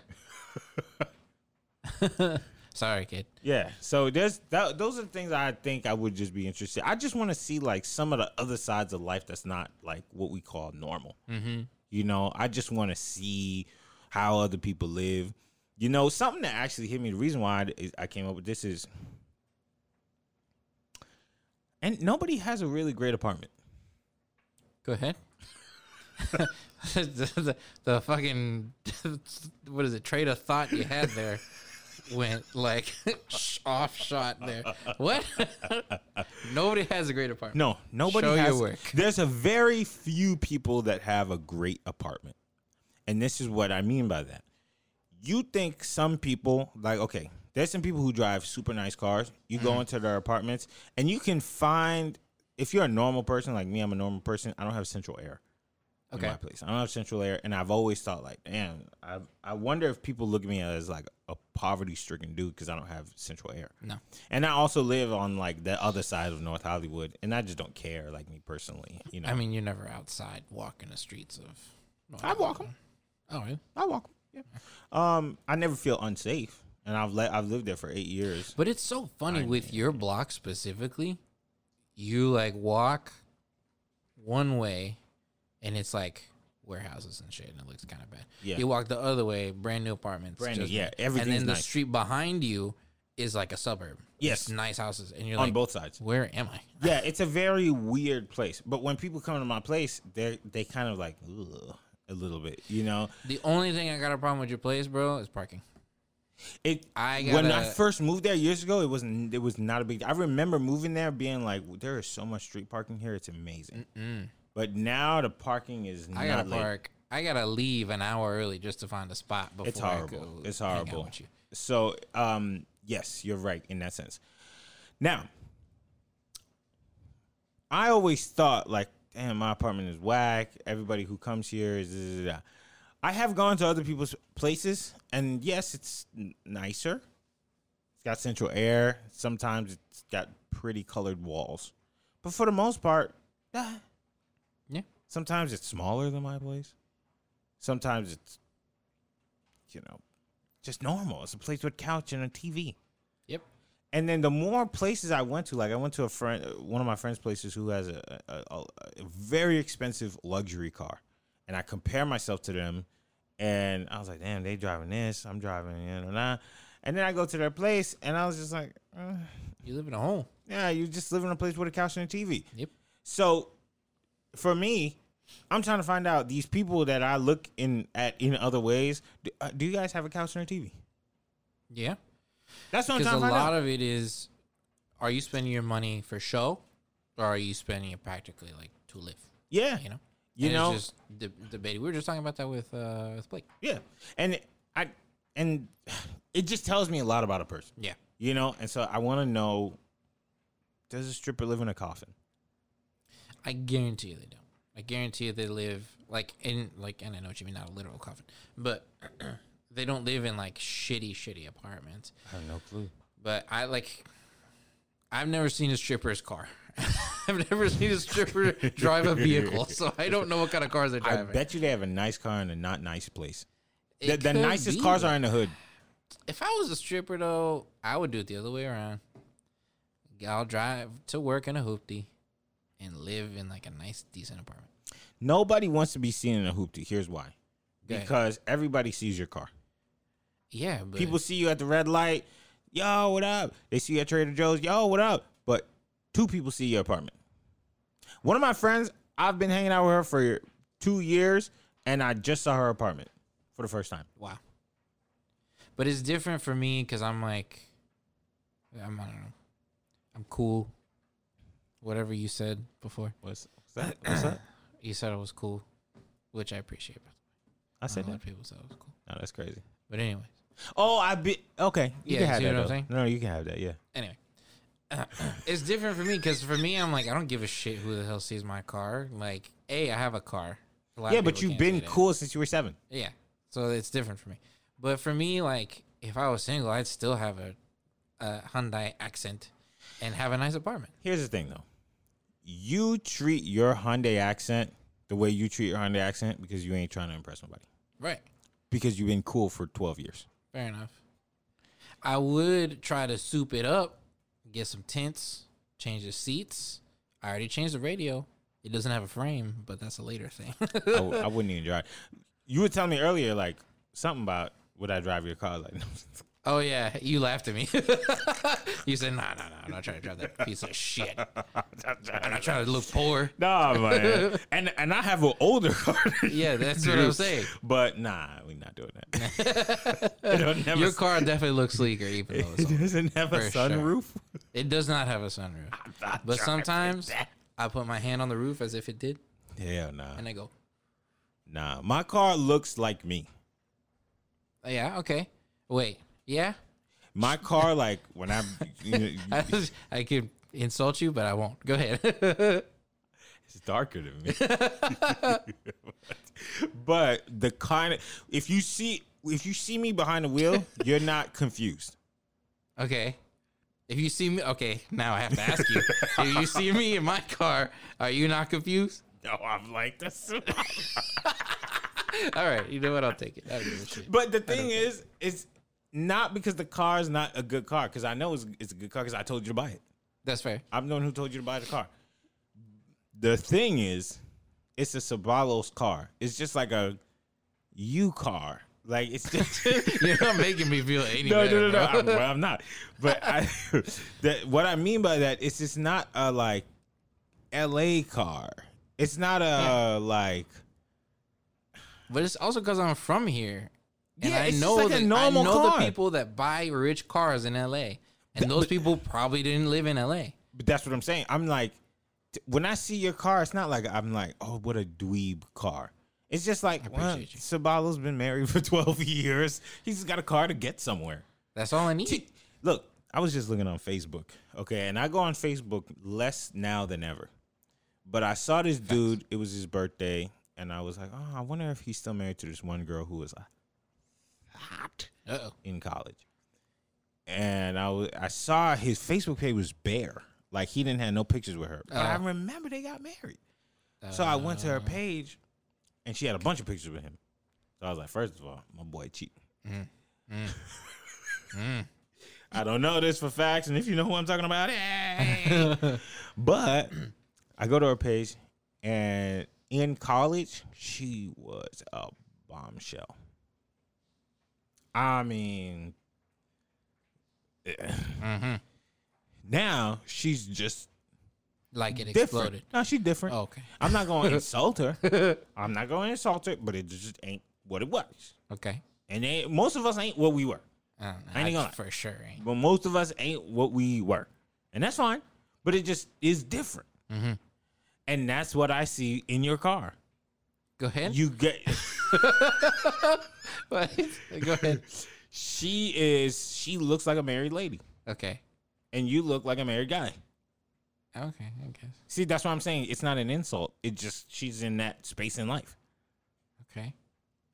*laughs* Sorry, kid. Yeah. So there's that, those are the things I think I would just be interested. I just want to see like some of the other sides of life that's not like what we call normal. Mm-hmm. You know, I just want to see how other people live. You know, something that actually hit me. The reason why I, I came up with this is, and nobody has a really great apartment. Go ahead. *laughs* *laughs* *laughs* the, the, fucking *laughs* what is it? Trade of thought you had there went like *laughs* off shot there. What? Nobody has a great apartment. No, nobody Show your has. work. There's a very few people that have a great apartment, and this is what I mean by that. you think some people like okay, there's some people who drive super nice cars. You go mm-hmm. into their apartments and you can find if you're a normal person like me, I'm a normal person. I don't have central air in my place. I don't have central air, and I've always thought like, damn, I I wonder if people look at me as like a poverty stricken dude because I don't have central air. No. And I also live on like the other side of North Hollywood, and I just don't care, like me personally. You know, I mean, you're never outside walking the streets of. North I walk 'em. Oh, really? I walk. Yeah. Um, I never feel unsafe, and I've let I've lived there for eight years. But it's so funny with your block specifically. You like walk one way, and it's like warehouses and shit, and it looks kind of bad. Yeah. You walk the other way, brand new apartments. Brand new, yeah, And everything's then the street behind you is like a suburb. Yes. Just nice houses, and you're on like, both sides. where am I? Yeah, it's a very weird place. But when people come to my place, they they kind of like Ugh, a little bit, you know. The only thing I got a problem with your place, bro, is parking. It I when I gotta- first moved there years ago, it was n- it was not a big. I remember moving there being like, there is so much street parking here, it's amazing. But now the parking is I not gotta lit. park. I gotta leave an hour early just to find a spot before It's I horrible. go It's hang out horrible. with you. So, um, yes, you're right in that sense. Now, I always thought like, damn, my apartment is whack. Everybody who comes here is. da, da, da. I have gone to other people's places, and yes, it's n- nicer. It's got central air. Sometimes it's got pretty colored walls, but for the most part, ah, Yeah. Sometimes it's smaller than my place. Sometimes it's, you know, just normal. It's a place with a couch and a TV. Yep. And then the more places I went to, like I went to a friend, one of my friends' places who has a, a, a, a very expensive luxury car, and I compare myself to them, and I was like, damn, they driving this, I'm driving, you know, nah. And then I go to their place, and I was just like, uh, You live in a home. yeah, you just live in a place with a couch and a TV. Yep. So for me, I'm trying to find out these people that I look in at in other ways. Do, uh, do you guys have a couch and a TV? Yeah. That's what I'm Because trying a to find lot out. of it is, are you spending your money for show, or are you spending it practically like to live? yeah, You know. You And know- it's just de- debating. We were just talking about that with uh with Blake. yeah, and I and it just tells me a lot about a person, Yeah. you know. And so I want to know: Does a stripper live in a coffin? I guarantee you they don't. I guarantee you they live like in like, and I know what you mean, not a literal coffin, but *clears throat* they don't live in like shitty, shitty apartments. I have no clue. But I like, I've never seen a stripper's car. *laughs* I've never seen a stripper *laughs* drive a vehicle, so I don't know what kind of cars they're driving. I bet you they have a nice car in a not nice place. The, the nicest be, cars are in the hood. If I was a stripper though, I would do it the other way around. I'll drive to work in a hoopty and live in like a nice, decent apartment. Nobody wants to be seen in a hoopty. Here's why: because everybody sees your car. Yeah, but People see you at the red light. Yo, what up? They see you at Trader Joe's. Yo, what up? But two people see your apartment. One of my friends, I've been hanging out with her for two years, and I just saw her apartment for the first time. Wow. But it's different for me because I'm like, I'm, I don't know. I'm cool. Whatever you said before. What's, what's that? *coughs* What's that? You said it was cool, which I appreciate. By the way. I I said a lot that. of people said it was cool. No, that's crazy. But anyways, Oh, I be okay. You Yeah, can have see that. what I'm though. saying? No, you can have that. Yeah. anyway. *coughs* it's different for me because for me, I'm like, I don't give a shit who the hell sees my car. Like, A, I have a car. A lot of Yeah, but people you've can't been that. cool since you were seven. Yeah. So it's different for me. But for me, like, if I was single, I'd still have a, a Hyundai accent and have a nice apartment. Here's the thing, though. You treat your Hyundai accent the way you treat your Hyundai accent because you ain't trying to impress nobody. Right. Because you've been cool for 12 years. Fair enough. I would try to soup it up, get some tints, change the seats. I already changed the radio. It doesn't have a frame, but that's a later thing. I, w- I wouldn't even drive. You were telling me earlier, like something about would I drive your car? Like, *laughs* oh yeah, you laughed at me. *laughs* you said, "Nah, nah, nah, I'm not trying to drive that piece of shit. I'm not trying to look poor." *laughs* nah, man. and and I have an older *laughs* car. Yeah, that's what I'm saying. But nah, we're not doing that. never, Your car definitely looks sleeker, even though it's it doesn't have a For sure. sunroof. It does not have a sunroof. But sometimes. I put my hand on the roof as if it did, Hell nah, and I go, nah. My car looks like me. Yeah. Okay. Wait. Yeah. My car, like when I'm, you know, *laughs* I, I could insult you, but I won't. Go ahead. *laughs* it's darker than me. *laughs* but the kind of if you see if you see me behind the wheel, you're not confused. okay. If you see me, okay. Now I have to ask you. if you see me in my car, are you not confused? No, I'm like this. All right. You know what? I'll take it. I don't give a shit. But the thing is, it's not because the car is not a good car. Because I know it's, it's a good car because I told you to buy it. That's fair. I'm the one who told you to buy the car. The thing is, it's a Sabalos car. It's just like a U car. Like it's just *laughs* You're not making me feel any no, better. no, no, no. I'm, well, I'm not. But I, *laughs* that what I mean by that is it's not a like L.A. car. It's not a Yeah. like. But it's also because I'm from here, and Yeah, I know like a the, normal I know car. the people that buy rich cars in LA, and those people probably didn't live in LA. But that's what I'm saying. I'm like, when I see your car, it's not like I'm like, oh, what a dweeb car. It's just like, well. Sabalo's been married *laughs* for 12 years. He's got a car to get somewhere. That's all I need. T- Look, I was just looking on Facebook, okay, and I go on Facebook less now than ever. But I saw this dude. It was his birthday, and I was like, oh, I wonder if he's still married to this one girl who was hot Uh oh. in college. And I was, I saw his Facebook page was bare, like he didn't have no pictures with her. But I Oh. remember they got married. So I went to her uh. page, and she had a bunch of pictures with him. So I was like, first of all, my boy cheating. Mm. Mm. *laughs* Mm. I don't know this for facts, and if you know who I'm talking about, hey. *laughs* but I go to her page, and in college, she was a bombshell. I mean, now she's just Like it different. exploded. No, she's different. Oh, okay. I'm not going *laughs* to insult her. I'm not going to insult her, but it just ain't what it was. Okay. And they, most of us ain't what we were. I don't know. I ain't I gonna for sure ain't. but most of us ain't what we were, and that's fine. But it just is different, Mm-hmm. and that's what I see in your car. Go ahead. You get? *laughs* *laughs* Go ahead. she is she looks like a married lady, Okay. and you look like a married guy. Okay. I guess. See, that's what I'm saying. It's not an insult. It just she's in that space in life. Okay.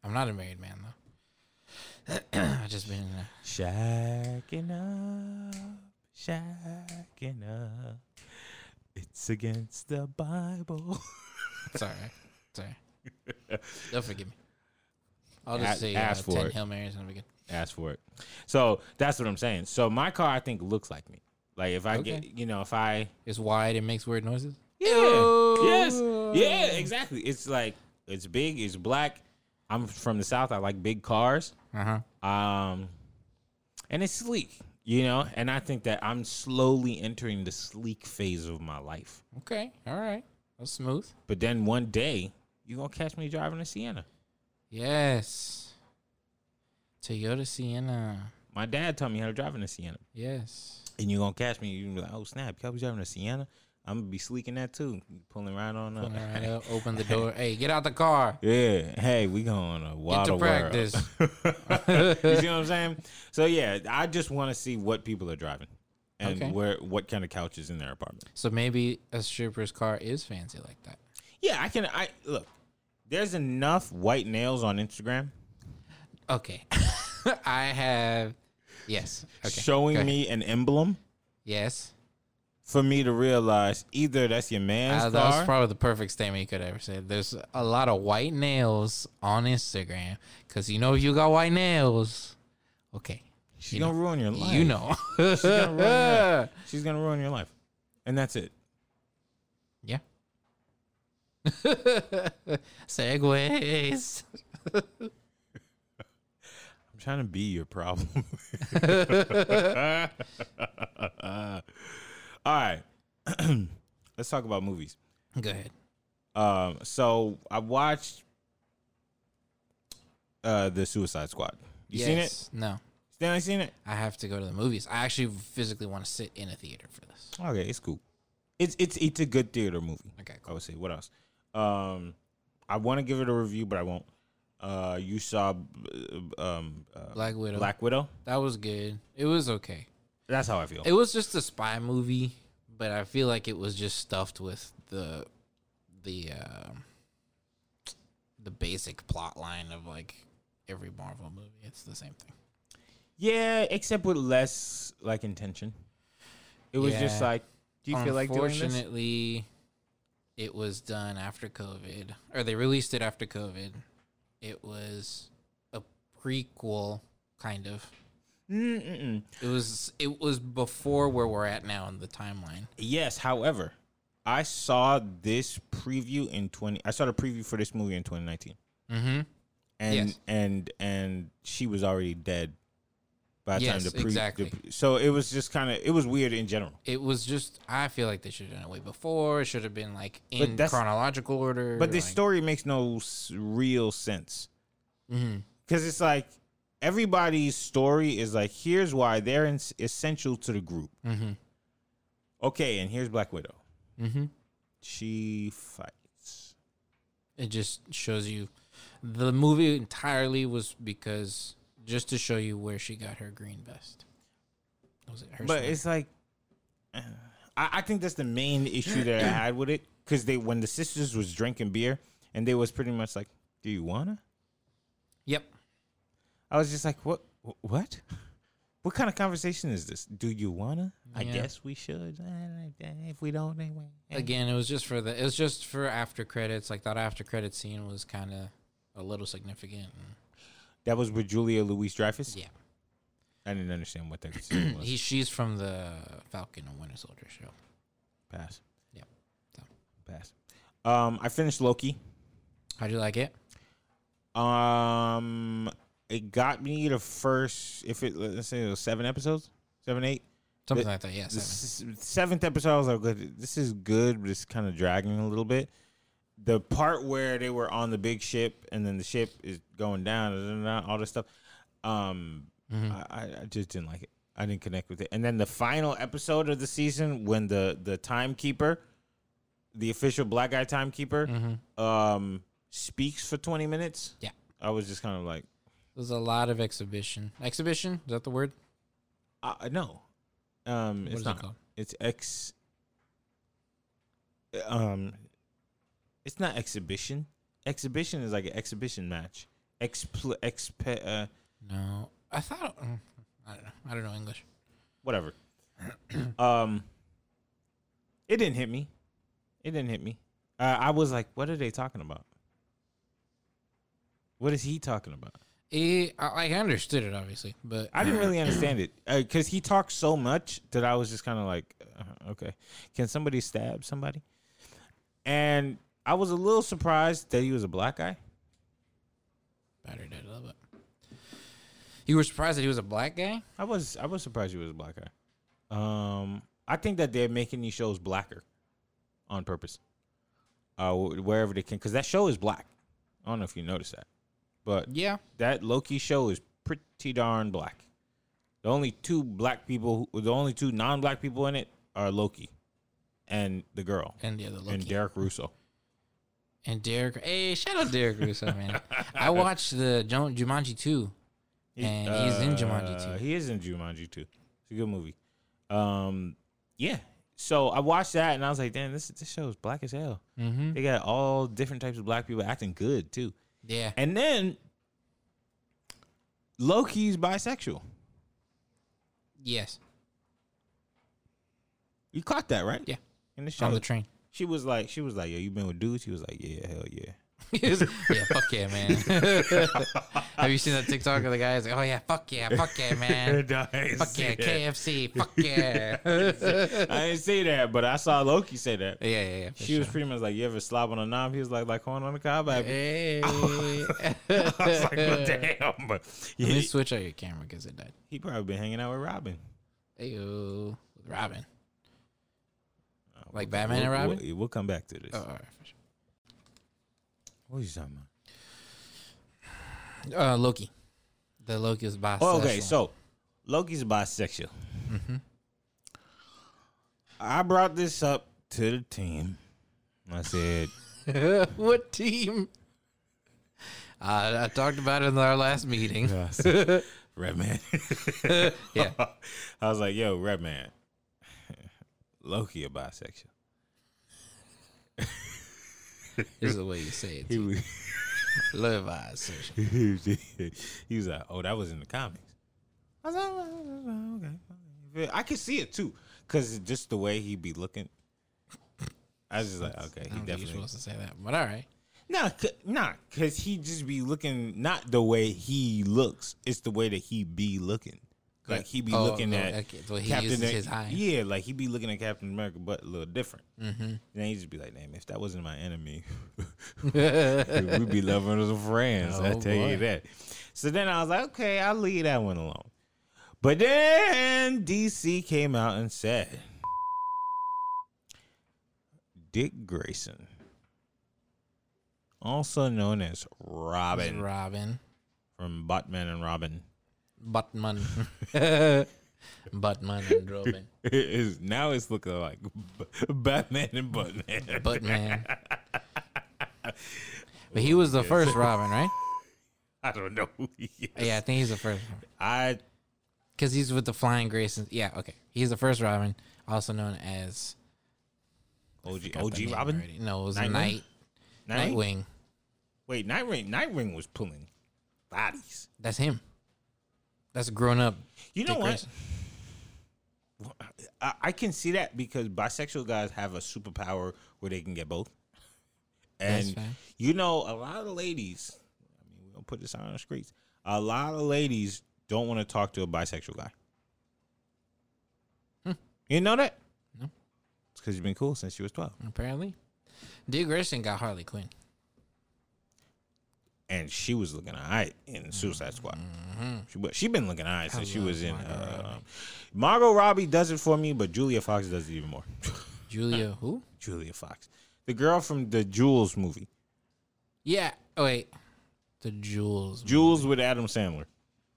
I'm not a married man though. *clears throat* I've just been in a Shacking up, shacking up. It's against the Bible. *laughs* It's all right. It's all right. They'll forgive me. I'll just say uh, ask for 10 it. Hail Marys be good. Ask for it. So that's what I'm saying. So my car, I think, looks like me. Like if I Okay. get, you know, if I, It's wide. It makes weird noises. yeah, yes, yeah, exactly. It's like it's big, it's black. I'm from the south. I like big cars. Uh huh. Um, and it's sleek, you know. And I think that I'm slowly entering the sleek phase of my life. Okay. All right. That's smooth. But then one day, you gonna catch me driving a Sienna. Yes. Toyota Sienna. My dad taught me how to drive in a Sienna. Yes. And you're gonna catch me, You're gonna be like, oh snap, you be driving a Sienna. I'm gonna be sleeking that too. Pulling right on up. Pulling right up, open the *laughs* door. Hey, get out the car. Yeah. Hey, we going to wild to practice. *laughs* you see what I'm saying? So yeah, I just want to see what people are driving and Okay. where what kind of couches in their apartment. So maybe a stripper's car is fancy like that. Yeah, I can. I look. There's enough white nails on Instagram Okay. *laughs* I have. Yes. Okay. Showing me an emblem Yes. for me to realize either that's your man's Uh, that was probably the perfect statement you could ever say. There's a lot of white nails on Instagram because you know if you got white nails, okay, She's gonna ruin your life. you know. She's gonna ruin your, *laughs* she's gonna ruin your life, and that's it. *laughs* Segways. I'm trying to be your problem. *laughs* All right, *clears throat* let's talk about movies. Go ahead. Um, so I watched uh the Suicide Squad. You seen it? Yes. No. Stanley seen it? I have to go to the movies. I actually physically want to sit in a theater for this. Okay, it's cool. It's it's it's a good theater movie. Okay, I would say. What else? Um, I want to give it a review, but I won't. Uh, you saw uh, um, uh, Black Widow. Black Widow. That was good. It was okay. That's how I feel. It was just a spy movie, but I feel like it was just stuffed with the the um the basic plot line of like every Marvel movie. It's the same thing. yeah, except with less like intention. It was just like, do you feel like doing this? Unfortunately, it was done after COVID, or they released it after COVID. It was a prequel, kind of. Mm-mm. It was it was before where we're at now in the timeline. Yes, however, I saw this preview in twenty. I saw the preview for this movie in twenty nineteen, Mm-hmm. and Yes. and and she was already dead by the time Yes, the pre. exactly. The, so it was just kind of it was weird in general. It was just I feel like they should have done it way before. It should have been like in chronological order. But this like- story makes no real sense because it's like everybody's story is like here's why they're in, essential to the group. Mhm. Okay, and here's Black Widow. Mhm. She fights. It just shows you the movie entirely was because just to show you where she got her green vest. Was it her? But sword? it's like, *sighs* I, I think that's the main issue that I had with it because they when the sisters was drinking beer and they was pretty much like, "Do you wanna?" yep. I was just like, "What? What? *laughs* What kind of conversation is this? Do you wanna? I guess we should. Uh, If we don't, anyway." Again, it was just for the. It was just for after credits. Like that after credit scene was kind of a little significant. and- that was with Julia Louis Dreyfus. Yeah. I didn't understand what that *clears throat* was. He, she's from the Falcon and Winter Soldier show. Pass. Yep. So. Pass. Um, I finished Loki. How'd you like it? Um, it got me the first. If it let's say it was seven episodes, seven, eight. Something The- like that. Yeah. Seven. seventh episode, I was like, "Good, this is good, but it's kind of dragging a little bit. The part where they were on the big ship and then the ship is going down and all this stuff, um, Mhm. I, I- just didn't like it. I didn't connect with it. And then the final episode of the season, when the the timekeeper, the official black guy timekeeper, Mhm. um, speaks for twenty minutes. Yeah. I was just kind of like, There's a lot of exhibition. Exhibition is that the word? uh, no, um, What it's not. it called? It's ex. Um, it's not exhibition. Exhibition is like an exhibition match. Expl exp uh, No, I thought. mm, I don't know. I don't know English. whatever. *coughs* um, it didn't hit me. It didn't hit me. Uh, I was like, what are they talking about? What is he talking about? It, I, I understood it obviously, but I didn't really *coughs* understand it because he talked so much that I was just kind of like, uh, okay, can somebody stab somebody? And I was a little surprised that he was a black guy. Battery died a little bit. You were surprised that he was a black guy? I was I was surprised he was a black guy. Um, I think that they're making these shows blacker on purpose. Uh, wherever they can, because that show is black. I don't know if you noticed that, but Yeah. that Loki show is pretty darn black. The only two black people, who, the only two non-black people in it are Loki and the girl And the other Loki. and Derek Russo. And Derek. Hey, shout out Derek Russo, man. I *laughs* watched the Jumanji 2. And he's in Jumanji 2. He is in Jumanji 2. It's a good movie. Um, yeah. So I watched that and I was like, damn, this this show is black as hell. Mm-hmm. They got all different types of black people acting good too. Yeah. And then Loki's bisexual. Yes. You caught that, right? Yeah. In the show. On the train. She was like, she was like, yo, you been with dudes? She was like, yeah, hell yeah. *laughs* yeah, fuck yeah, man. *laughs* Have you seen that TikTok of the guy? He's like, oh yeah, fuck yeah, fuck yeah, man. *laughs* Fuck yeah, KFC, fuck yeah. I didn't say that, but I saw Loki say that. yeah, yeah, yeah. for She was pretty much like, you ever slob on a knob? He was like, like corn on a cob. I Hey. I was like, well, damn. But Let me he, switch out your camera because it died. he probably been hanging out with Robin. Ayo, with Robin. Like we'll- Batman and we'll- Robin? We'll, we'll come back to this. Oh, all right, sure. what are you talking about? Uh, Loki. The Loki is bisexual. Oh, okay, so Loki's bisexual. Mm-hmm. I brought this up to the team. I said, *laughs* what team? Uh, I talked about it in our last meeting. *laughs* *laughs* Red Man. Yeah. I was like, yo, Red Man. Loki a bisexual. This is the way you say it. *laughs* *laughs* *laughs* He was, Love search. he was- like, oh, that was in the comics. I was like, "Oh, oh, oh, oh okay. I can see it too, cause just the way he be looking. I was just like, okay, I he definitely. supposed to say that, but all right. Nah, c- nah, cause he just be looking not the way he looks. It's the way that he be looking. Like he'd be Oh, looking at okay, he Captain. eye. Yeah, like he'd be looking at Captain America, but a little different. Mm-hmm. And then he just be like, "Damn, if that wasn't my enemy, *laughs* we'd be loving as friends." I Oh, tell you that. So then I was like, "Okay, I'll leave that one alone." But then DC came out and said, Dick Grayson, also known as Robin Robin. from Batman and Robin, Batman. *laughs* Batman and Robin. *laughs* is now it's looking like B- Batman and Batman. Batman. *laughs* But he was the first Robin, right? I don't know. Who he is. Yeah, I think he's the first one. I Because he's with the Flying Graysons. Yeah, okay. He's the first Robin, also known as OG OG Robin. already. No, it was Nightwing? Night Nightwing? Nightwing. Wait, Nightwing. Nightwing was pulling bodies. That's him. That's grown up. You know what? I, I can see that because bisexual guys have a superpower where they can get both. And you know, a lot of ladies. I mean, we're gonna put this on the streets. A lot of ladies don't want to talk to a bisexual guy. Hmm. You know that? No. It's because you've been cool since you was twelve, Apparently, Dick Grayson got Harley Quinn. And she was looking alright in Suicide Squad. Mm-hmm. She was. She been looking alright since she was in. Margot Uh, Robbie. Margot Robbie does it for me, but Julia Fox does it even more. *laughs* Julia, who? Julia Fox, the girl from the Jules movie. Yeah. Oh wait, the Jules. Jules with Adam Sandler,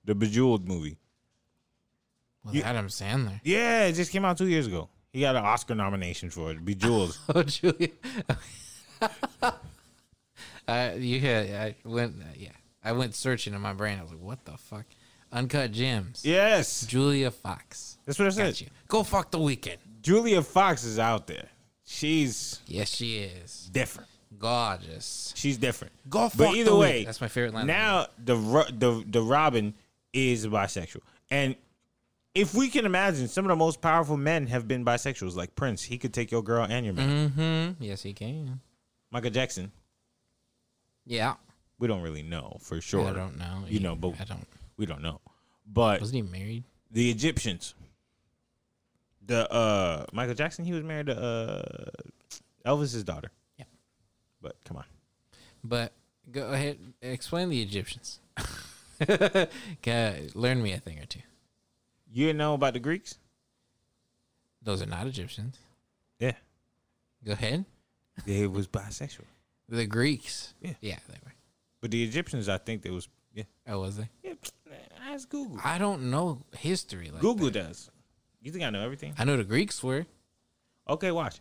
the Bejeweled movie. with Adam Sandler. Yeah, it just came out two years ago. He got an Oscar nomination for it. Bejeweled. *laughs* Oh, Julia. *laughs* uh, you had, I went, uh, yeah, I went searching in my brain. I was like, what the fuck? Uncut Gems. yes, Julia Fox. that's what I said. Got you. Go fuck the Weeknd. Julia Fox is out there. She's Yes, she is different. gorgeous. She's different. Go fuck But either the way, Weeknd. That's my favorite line. Now the the the Robin is bisexual, and if we can imagine, some of the most powerful men have been bisexuals, like Prince. He could take your girl and your man. Mm-hmm. Yes, he can. Michael Jackson. Yeah. We don't really know for sure. I don't know. You know, but I don't. we don't know. But Wasn't he married? the Egyptians. The uh Michael Jackson, he was married to uh Elvis's daughter. Yeah. But come on. But go ahead, explain the Egyptians. *laughs* Learn me a thing or two. You know about the Greeks? Those are not Egyptians. Yeah. Go ahead. They was bisexual. The Greeks. Yeah. Yeah, they were. But the Egyptians, I think they was yeah. Oh, was they? Yeah. Ask Google. I don't know history like Google that. does. You think I know everything? I know the Greeks were. Okay, watch.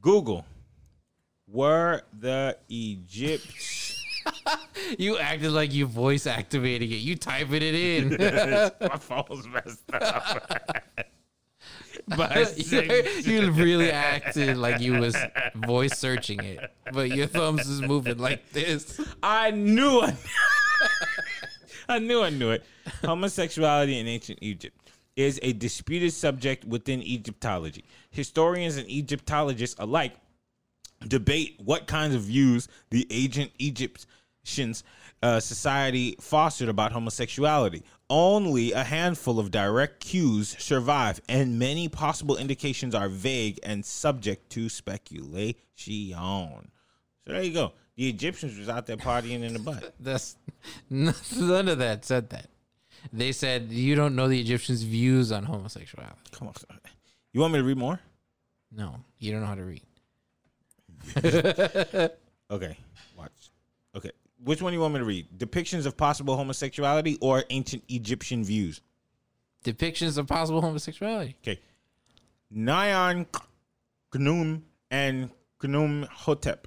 Google. Were the Egypts *laughs* You acted like you voice activating it. You typing it in. *laughs* *laughs* my phone's messed up. *laughs* *laughs* you, you really acted like you was voice searching it, but your thumbs is moving like this. I knew it. *laughs* I knew I knew it. Homosexuality in ancient Egypt is a disputed subject within Egyptology. Historians and Egyptologists alike debate what kinds of views the ancient Egyptians uh, society fostered about homosexuality. Only a handful of direct cues survive, and many possible indications are vague and subject to speculation. So there you go. The Egyptians was out there partying in the butt. *laughs* That's *laughs* none of that said that. They said you don't know the Egyptians' views on homosexuality. Come on. You want me to read more? No, you don't know how to read. *laughs* Okay, watch. Which one do you want me to read? Depictions of possible homosexuality or ancient Egyptian views? Depictions of possible homosexuality. Okay, Nyan, Khnum, and Khnum Hotep.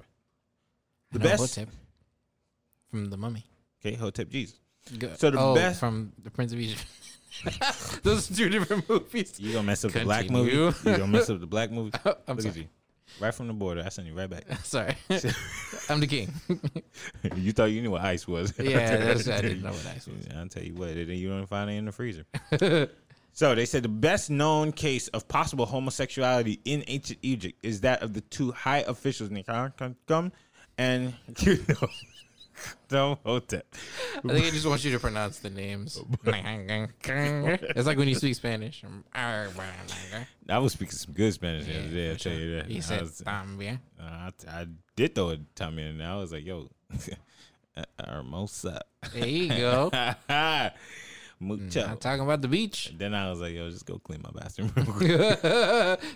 The know best. Hotep from the Mummy. Okay, Hotep Jesus. So the oh, best- from the Prince of Egypt. *laughs* Those are two different movies. You gonna mess up the black movie? Continue. You gonna mess *laughs* up the black movie? I'm Look at sorry. you, right from the border. I send you right back. *laughs* Sorry, *laughs* I'm the king. you thought you knew what ice was? yeah, that's, I didn't know *laughs* what ice was. I'll tell you what, it, you don't find it in the freezer. so they said the best known case of possible homosexuality in ancient Egypt is that of the two high officials, Nikankum and *laughs* Hotep. I think I just want you to pronounce the names. *laughs* it's like when you speak Spanish. I was speaking some good Spanish the other day. I'll for tell you that. He I, said, was- "También." uh, I, I did throw a tummy in, and I was like, "Yo, *laughs* hermosa." There you go. Mucho. I'm talking about the beach. Then I was like, "Yo, just go clean my bathroom."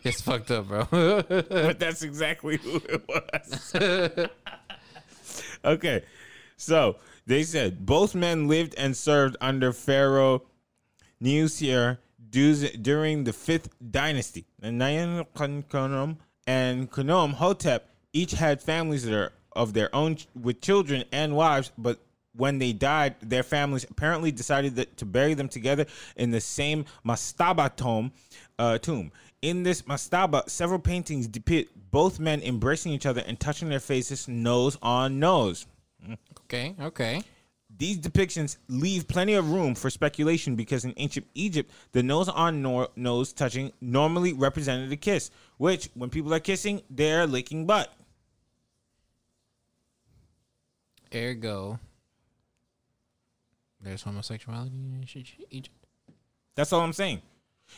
it's fucked up, bro. but that's exactly who it was. okay. So they said both men lived and served under Pharaoh Neusir during the fifth dynasty. And Kunom Hotep each had families of their own with children and wives, but when they died, their families apparently decided that to bury them together in the same mastaba tomb. Uh, tomb. In this mastaba, several paintings depict both men embracing each other and touching their faces nose on nose. Okay, okay. These depictions leave plenty of room for speculation because in ancient Egypt, the nose on nor- nose touching normally represented a kiss, which, when people are kissing, they're licking butt. Ergo, there's homosexuality in ancient Egypt. That's all I'm saying.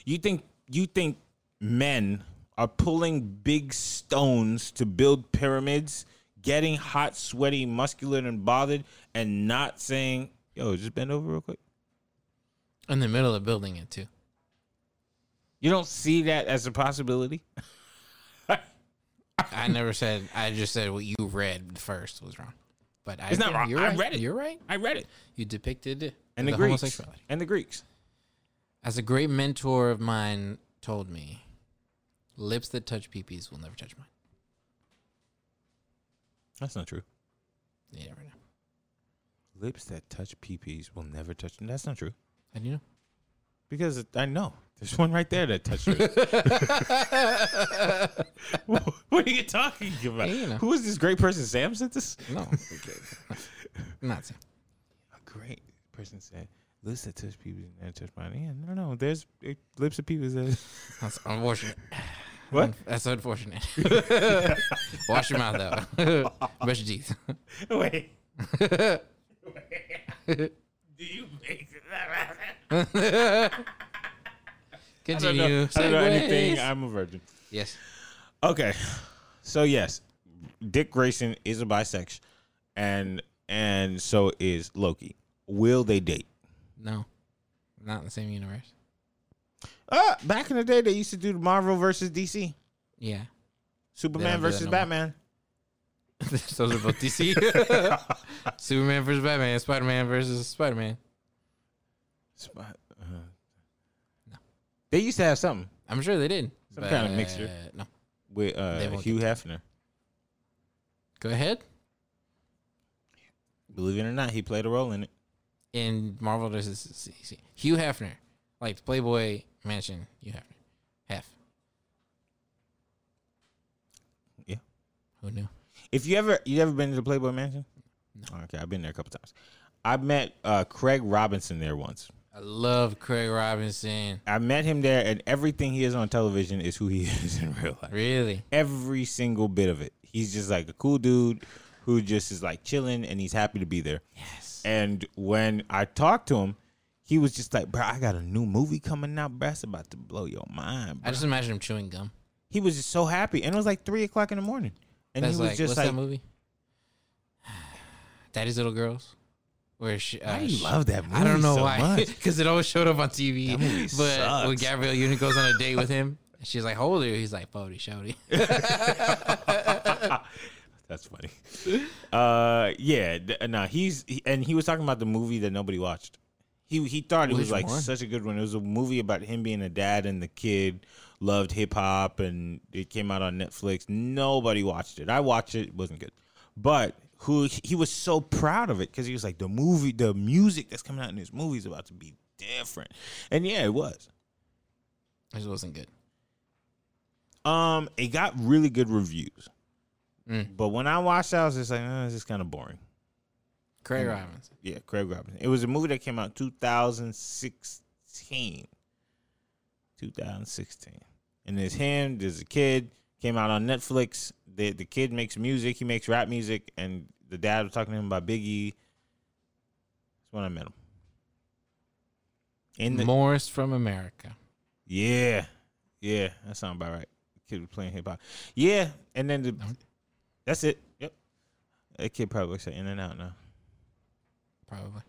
You think you think men are pulling big stones to build pyramids, getting hot, sweaty, muscular, and bothered, and not saying, "Yo, just bend over real quick." In the middle of building it too. You don't see that as a possibility. *laughs* I never said. I just said what you read first was wrong. But I, It's not wrong. You're I right. read it. You're right. I read it. You depicted And the, the Greeks. homosexuality. And the Greeks. As a great mentor of mine told me, lips that touch peepees will never touch mine. That's not true. You never know. Lips that touch peepees will never touch. That's not true. And you know. Because I know there's one right there that touched me. *laughs* *laughs* what are you talking about? Yeah, you know. Who is this great person? Sam said this. No. *laughs* Not saying. A great person said, "Lips that touch peepees never touch mine." Yeah, no, no. There's lips of peepees. That, That's unfortunate. What? Mm, that's unfortunate. *laughs* Wash your mouth though. *laughs* Brush your teeth. wait. *laughs* Do you make that? I don't know, Continue. I don't know anything. I'm a virgin. yes. Okay, so yes, Dick Grayson is a bisexual, and and so is Loki. Will they date? No. Not in the same universe. Uh, back in the day, they used to do the Marvel versus DC, Yeah. Superman do that versus no more. Batman. *laughs* Those are both DC. *laughs* *laughs* Superman versus Batman. Spider Man versus Spider Man. Sp- uh, They used to have something I'm sure they did. Some kind of mixture. but No. with They uh, won't Hugh Hefner. Go ahead. Believe it or not, he played a role in it. In Marvel versus DC. Hugh Hefner. Like the Playboy Mansion. you have Hef. Yeah. Who knew? If you ever you ever been to the Playboy Mansion? No. Okay, I've been there a couple times. I met uh, Craig Robinson there once. I love Craig Robinson. I met him there, and everything he is on television is who he *laughs* is in real life. Really? Every single bit of it. He's just like a cool dude who just is like chilling, and he's happy to be there. Yes. And when I talked to him, he was just like, "Bro, I got a new movie coming out, bro. It's about to blow your mind." Bro. I just imagine him chewing gum. he was just so happy, and it was like three o'clock in the morning, and That's he was like, just what's like, that movie? *sighs* Daddy's Little Girls. Where she, uh, Why do you she- love that movie. I don't know so why, because *laughs* it always showed up on TV. *laughs* But when. Gabrielle Union goes on a date with him, she's like, "Hold you?" He's like, "40, shouty." *laughs* That's funny. uh, yeah, th- nah, he's he, and he was talking about the movie that nobody watched. He he thought it was like one? such a good one. It was a movie about him being a dad and the kid loved hip hop and it came out on Netflix. Nobody watched it. I watched it. It wasn't good. But who he was so proud of it because he was like the movie, the music that's coming out in this movie is about to be different, and yeah, it was. It just wasn't good. Um, it got really good reviews, Mm. but when I watched, it, I was just like, oh, this is kind of boring. Craig Mm. Robinson. Yeah, Craig Robinson. It was a movie that came out 2016. 2016. And there's him, there's a kid, came out on Netflix. The the kid makes music, he makes rap music, and the dad was talking to him about Biggie. That's when I met him. In the Morris from America. Yeah. Yeah, that sounds about right. The Kid was playing hip hop. Yeah, and then the that's it. Yep. That kid probably works at In and Out now. Probably.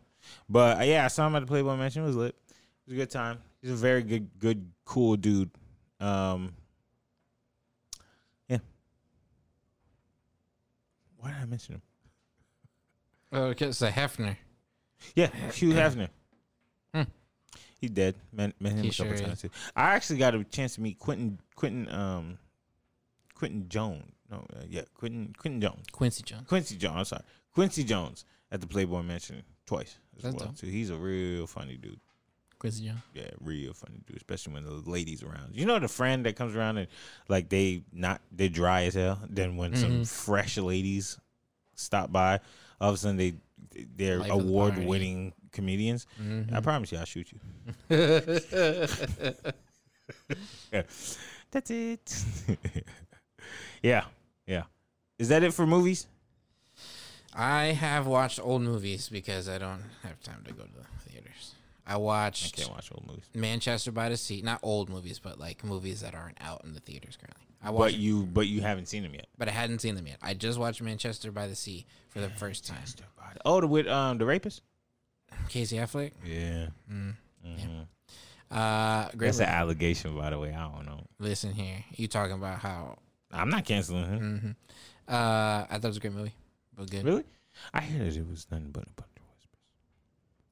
But uh, yeah, I saw him at the Playboy Mansion. It was lit. It was a good time. He's a very good, good, cool dude. Um, yeah. Why did I mention him? Oh, it's a Hefner. Yeah, Hugh Hefner. Hmm. He's dead. Met, met him He a couple sure times too. I actually got a chance to meet Quentin, Quentin, um, Quentin Jones. No, uh, yeah, Quentin, Quentin Jones. Quincy Jones. Quincy Jones. I'm sorry, Quincy Jones at the Playboy Mansion twice as That's well dope. too. He's a real funny dude. Quincy Jones. Yeah, real funny dude, especially when the ladies around. You know the friend that comes around and like they not they dry as hell. Then when some Mm-hmm. fresh ladies stop by, all of a sudden they they're Life award winning comedians. Mm-hmm. I promise you, I'll shoot you. *laughs* *laughs* yeah. That's it. *laughs* yeah, yeah. Is that it for movies? I have watched old movies because I don't have time to go to the theaters. I watched. I can't watch old movies. Manchester by the Sea, not old movies, but like movies that aren't out in the theaters currently. I watched, But you, but you haven't seen them yet. but I hadn't seen them yet. I just watched Manchester by the Sea for the first time. Oh, the with um the rapist. Casey Affleck. Yeah. Mm. Mhm. Uh, great. That's an allegation, by the way. I don't know. Listen here, you talking about how? I'm not canceling him. hmm Uh, I thought it was a great movie, but good. Really? I hear that it was nothing but a bunch of whispers.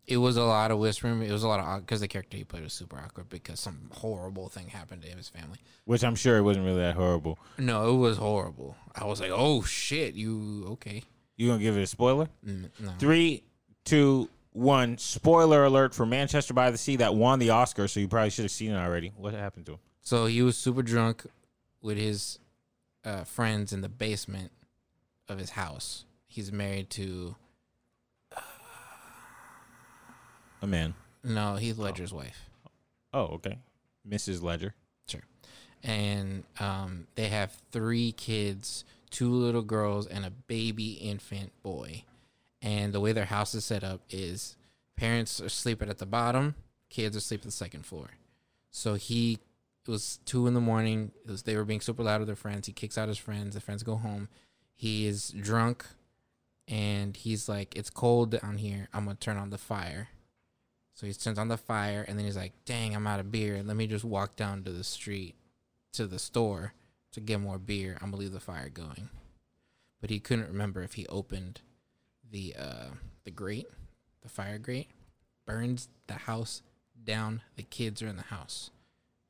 It was a lot of whispering. It was a lot of because the character he played was super awkward because some horrible thing happened to him, his family. Which I'm sure it wasn't really that horrible. No, it was horrible. I was like, oh shit, you okay? You gonna give it a spoiler? Mm, no. Three, two, one. Spoiler alert for Manchester by the Sea that won the Oscar. So you probably should have seen it already. What happened to him? So he was super drunk with his uh, friends in the basement of his house. He's married to A man. no Heath Ledger's wife. Oh, okay. Mrs. Ledger. Sure. And um, they have three kids, two little girls, and a baby infant boy. And the way their house is set up is parents are sleeping at the bottom, kids are sleeping the second floor. So he it was two in the morning. It was they were being super loud with their friends. He kicks out his friends. The friends go home. He is drunk, and he's like, "It's cold down here. I'm gonna turn on the fire." So he turns on the fire, and then he's like, "Dang, I'm out of beer. Let me just walk down to the street, to the store, to get more beer. I'm gonna leave the fire going." But he couldn't remember if he opened the uh, the grate, the fire grate, burns the house down. The kids are in the house,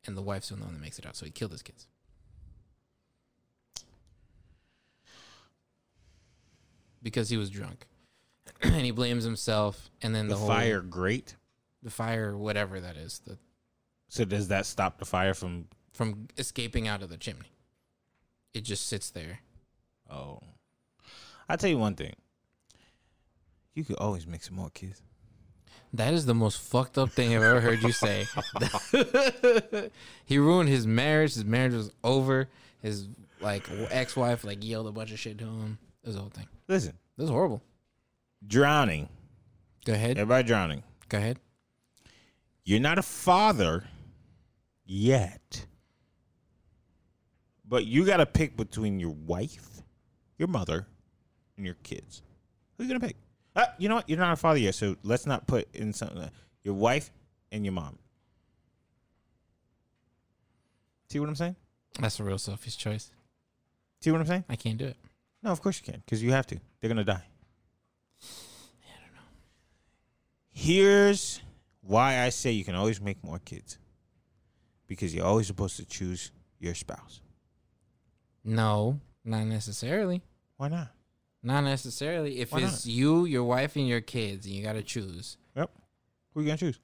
and the wife's the one that makes it out. So he killed his kids. Because he was drunk, *clears throat* and he blames himself, and then The, the, whole fire grate. the fire, whatever that is, the So does that stop the fire from? from escaping out of the chimney. It just sits there. Oh, I'll tell you one thing. You could always make some more kids. That is the most fucked up thing I've ever heard you say. *laughs* he ruined his marriage. His marriage was over. His like ex wife like yelled a bunch of shit to him. The whole thing. Listen, this is horrible. drowning. Go ahead. Everybody drowning. Go ahead. You're not a father yet. But you got to pick between your wife, your mother, and your kids. Who are you going to pick? Uh, you know what? You're not a father yet, so let's not put in something. uh, Your wife and your mom. See what I'm saying? That's a real selfish choice. See what I'm saying? I can't do it. No, of course you can, because you have to. They're gonna die. Yeah, I don't know. Here's why I say you can always make more kids. Because you're always supposed to choose your spouse. No, not necessarily. Why not? Not necessarily. If Why it's you, your wife, and your kids, and you got to choose Yep. Who you gonna choose?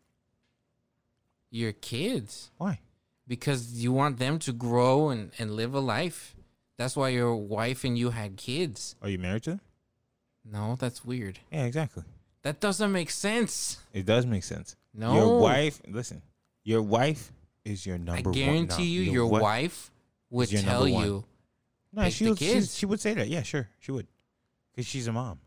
your kids Why? because you want them to grow and, and live a life. That's why your wife and you had kids. Are you married to them? No, that's weird. Yeah, exactly. That doesn't make sense. It does make sense. No. Your wife, listen, your wife is your number one. I guarantee no, you, your wi- wife would your tell you. No, she the would, she, she would say that. Yeah, sure, she would, because she's a mom.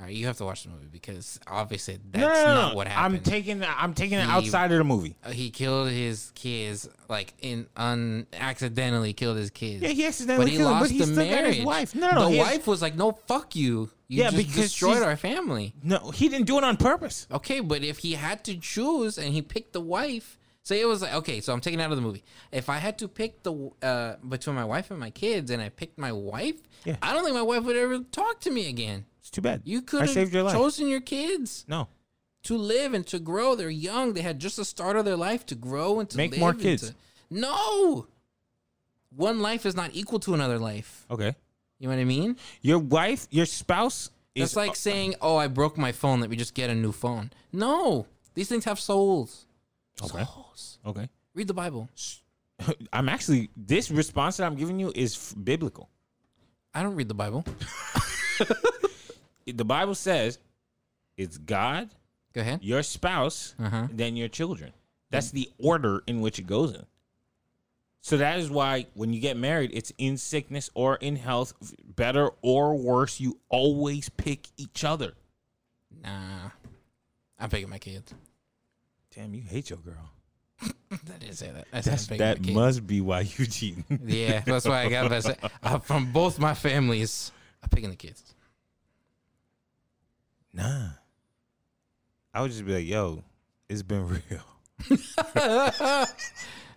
All right, you have to watch the movie because obviously that's no, no, not no. what happened. I'm taking, I'm taking it outside of the movie. Uh, he killed his kids, like in un accidentally killed his kids. Yeah, he accidentally but he killed him, lost but he the marriage. his wife. No, no, the he wife was like, "No, fuck you. You Yeah, just because destroyed our family." No, he didn't do it on purpose. Okay, but if he had to choose and he picked the wife, say it was like, okay, so I'm taking it out of the movie. If I had to pick the uh, between my wife and my kids, and I picked my wife, Yeah. I don't think my wife would ever talk to me again. It's too bad. You could I have saved your life. chosen your kids no, to live and to grow. They're young. They had just the start of their life to grow and to Make live more kids. to- no, one life is not equal to another life. okay. You know what I mean? Your wife, your spouse is like saying, "Oh, I broke my phone. Let me just get a new phone." No, these things have souls. Okay. Souls. okay. Read the Bible. *laughs* I'm actually this response that I'm giving you is biblical. I don't read the Bible. *laughs* The Bible says it's God, Go ahead. your spouse, Uh-huh. then your children. That's the order in which it goes in. So that is why when you get married, it's in sickness or in health, better or worse, you always pick each other. Nah, I'm picking my kids. Damn, you hate your girl. *laughs* I didn't say that. I said That's, I'm picking my that must be why you cheating. Yeah, that's why I got that. Uh, from both my families, I'm picking the kids. Nah. I would just be like, yo, it's been *laughs* real. *laughs*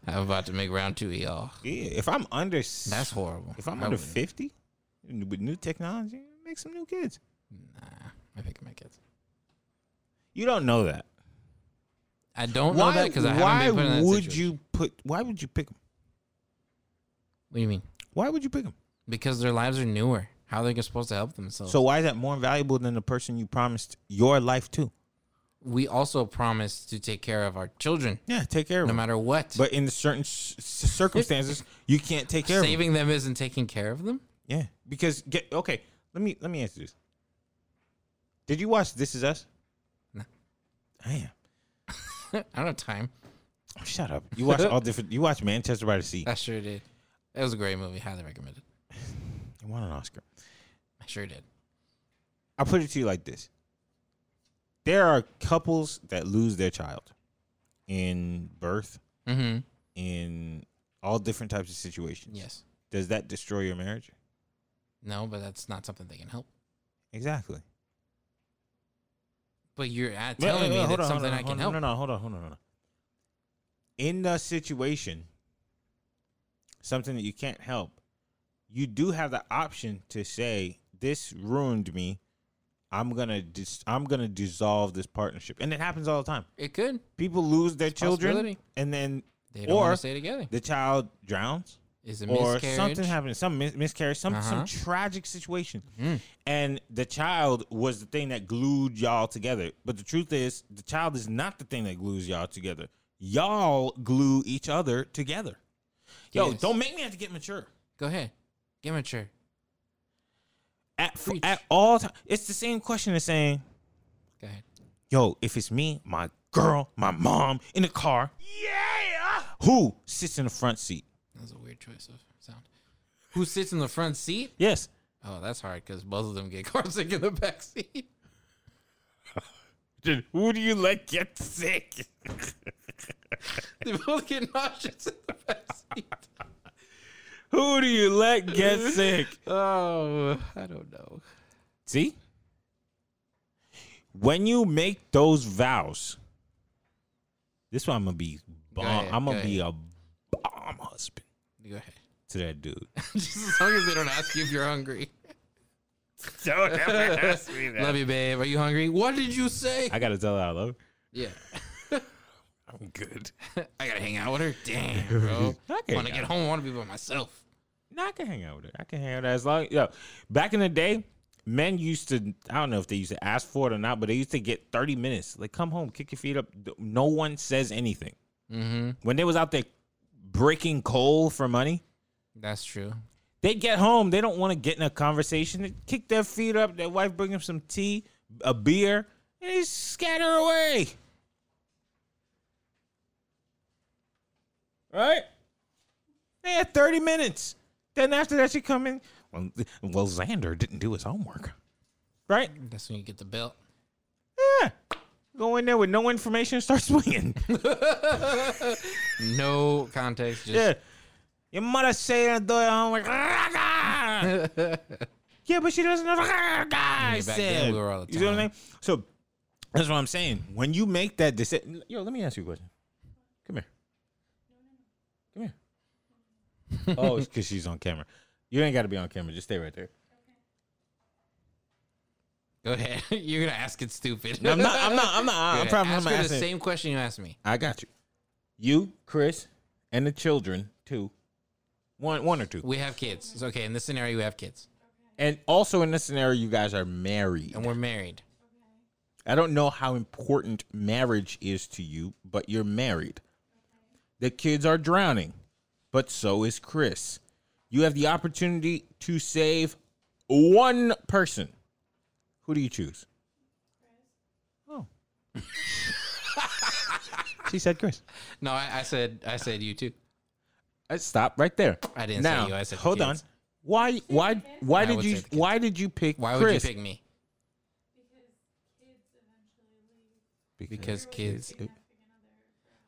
I'm about to make round two, of y'all. Yeah, if I'm under, That's horrible. if I'm I under wouldn't. 50 with new technology, make some new kids. Nah, I'm picking my kids. You don't know that. I don't know that because I haven't been put in that would situation. you put? Why would you pick them? What do you mean? Why would you pick them? Because their lives are newer. How are they supposed to help themselves? So why is that more valuable than the person you promised your life to? we also promise to take care of our children, Yeah, take care of no them. matter what. But in certain circumstances, you can't take care of them. saving them isn't taking care of them. Yeah, because get okay. Let me let me answer this. Did you watch This Is Us? No. I am. *laughs* I don't have time. Oh, Shut up. You watch all different. You watch Manchester by the Sea. I sure did. It was a great movie. Highly recommended. You won an Oscar. I sure did. I'll put it to you like this. There are couples that lose their child in birth, Mm-hmm. in all different types of situations. Yes. Does that destroy your marriage? No, but that's not something they can help. Exactly. But you're at Wait, telling wait, me wait, hold that's on, something on, I can on. help. No, no, hold on, hold on, hold on. In the situation, something that you can't help, you do have the option to say, "This ruined me. I'm gonna dis- I'm gonna dissolve this partnership," and it happens all the time. It could. People lose their It's children, and then They don't Or- stay together. the child drowns, Is a or miscarriage. something happens, some mis- miscarriage, some some Uh-huh. tragic situation, Mm. and the child was the thing that glued y'all together. But the truth is, the child is not the thing that glues y'all together. Y'all glue each other together. Yo, Yes. don't make me have to get mature. Go ahead. Get mature. At Preach. at all times, it's the same question as saying, Go ahead. "Yo, if it's me, my girl, my mom in the car, yeah, who sits in the front seat?" That was a weird choice of sound. Who sits in the front seat? Yes, Oh, that's hard because both of them get *laughs* car sick in the back seat. Dude, who do you let get sick? *laughs* they both get nauseous in the back seat. Who do you let get *laughs* sick? Oh, I don't know. See? When you make those vows, this one I'm gonna be bomb. ahead, I'm gonna go be a bomb husband Go ahead. to that dude. *laughs* Just as long as they don't ask you if you're hungry. *laughs* Don't ever ask me that. Love you, babe. Are you hungry? What did you say? I gotta tell her I love her. yeah. I'm good. I gotta hang out with her. Damn, bro. Want to get home? I want to be by myself. No, I can hang out with her. I can hang out as long. Yo, back in the day, men used to. I don't know if they used to ask for it or not, but they used to get thirty minutes. Like, come home, kick your feet up. No one says anything. Mm-hmm. When they was out there breaking coal for money, That's true. they get home. They don't want to get in a conversation. They kick their feet up. Their wife bring them some tea, a beer, and they scatter away. Right? They had 30 minutes. Then after that, she come in. Well, well, Xander didn't do his homework. Right? That's when you get the belt. Yeah. Go in there with no information and start *laughs* swinging. No context. Just yeah. Your mother said do your homework. *laughs* yeah, but she doesn't know what I back said. then we were all the You see what I time. mean? So that's what I'm saying. When you make that decision, yo, let me ask you a question. Come here. Come here. Oh, it's *laughs* because she's on camera. You ain't got to be on camera. Just stay right there. Go ahead. *laughs* You're gonna ask it stupid. No, I'm not. I'm not. I'm not. I'm probably ask I'm her the asking- same question you asked me. I got you. You, Chris, and the children, two. One, one or two. We have kids. It's okay. In this scenario, we have kids, And also in this scenario, you guys are married. and we're married. I don't know how important marriage is to you, but you're married. The kids are drowning, but so is Chris. You have the opportunity to save one person. Who do you choose? Oh. *laughs* she said Chris. No, I, I said I said you too. Uh, Stop right there. I didn't say you, I said the hold on. Why? Why? Why did you? say the kids. Why did you pick? Why would you pick me? Because kids.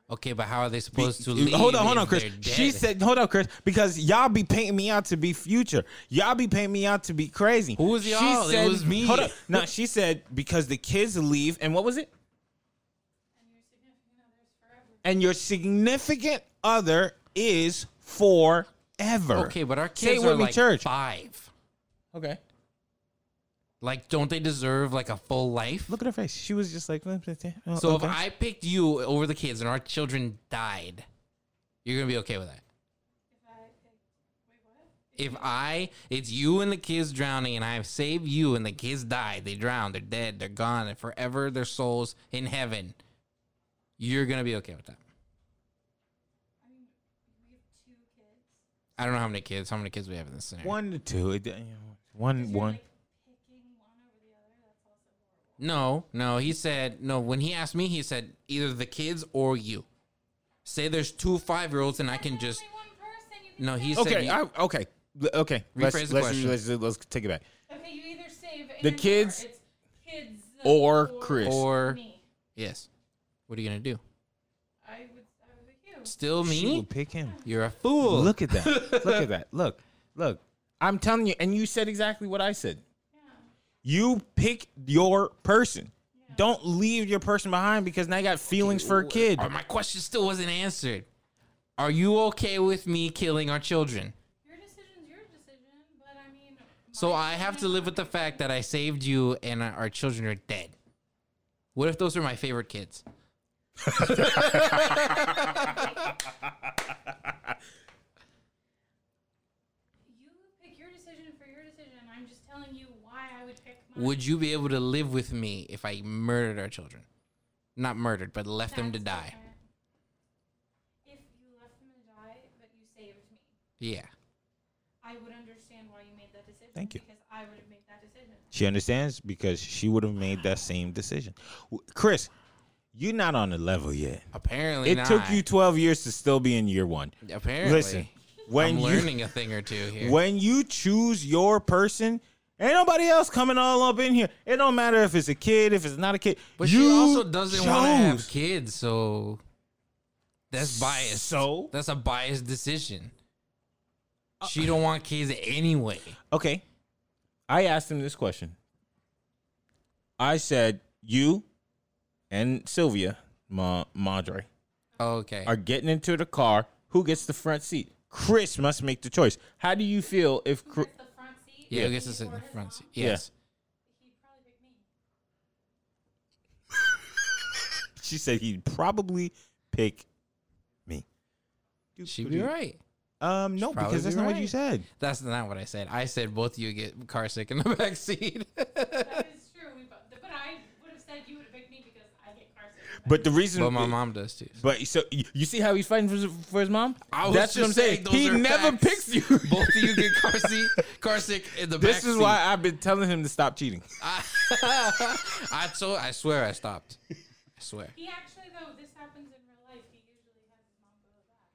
Okay, but how are they Be- supposed to leave? hold on, hold on, Chris. She said, "Hold on, Chris," because y'all be painting me out to be future. Y'all be painting me out to be crazy. Who was She y'all? It said- was me. Hold on. No, she said because the kids leave, and what was it? And your significant other is forever. Okay, but our Say it kids with are like church. five. Okay. Like, don't they deserve like a full life? Look at her face. She was just like. oh, So okay. if I picked you over the kids and our children died, you're gonna be okay with that. If I, it's you and the kids drowning, and I save you and the kids die, they drown, they're dead, they're gone, and forever their souls in heaven, you're gonna be okay with that. I mean, we have two kids. I don't know how many kids, how many kids we have in this scenario. one to two. It, you know, one, one. No, no, he said no. When he asked me, he said either the kids or you. Say there's two five year olds, and I can just no. He said Okay. you- I, okay. l- Okay. Let's, the let's, question. let's, let's take it back. Okay, you either save The kids or it's kids uh, or Chris. or me. yes. What are you gonna do? I would, I would pick you. Still She me? will pick him. You're a fool. Look at that. Look at *laughs* that. Look. Look. I'm telling you, and you said exactly what I said. You pick your person. Don't leave your person behind because now you got feelings for a kid. Oh, my question still wasn't answered. Are you okay with me killing our children? Your decision's your decision, but I mean. So I have to live with the fact that I saved you and our children are dead. What if those are my favorite kids? *laughs* You pick your decision for your decision. I'm just telling you why I would pick mine. Would you be able to live with me if I murdered our children? Not murdered, but left them to die. different. If you left them to die, but you saved me, Yeah. I would understand why you made that decision. Thank you. Because I would have made that decision. She understands because she would have made that same decision. Chris, you're not on the level yet. Apparently It not. took you 12 years to still be in year one. Apparently. Listen, when I'm you learning a thing or two here. when you choose your person, ain't nobody else coming all up in here. It don't matter if it's a kid, if it's not a kid. but you she also doesn't want to have kids, so that's biased. So? that's a biased decision. Uh, she don't want kids anyway. Okay. I asked him this question. I said, you and Sylvia, Ma- Madre, oh, Okay. are getting into the car. Who gets the front seat? Chris must make the choice. How do you feel if Chris, That's the front seat. Yeah, yeah. I guess it's in the front seat. Yes. He'd probably pick me. she said he'd probably pick me? She'd be right. Um, no, probably because that's be not what you said. That's not what I said. I said both of you get car sick in the *laughs* back seat. That is true. We both, but I would have said you would have picked me because I get car sick. But the reason, but my mom does too. But so you, you see how he's fighting for his, for his mom? I was That's what I'm just saying, saying. He never facts. picks you. Both of you get *laughs* car seat, car sick in the back this is seat. why I've been telling him to stop cheating. *laughs* I told. I swear I stopped. I swear. He actually, though, this happens in real life. He usually has his mom go to the back.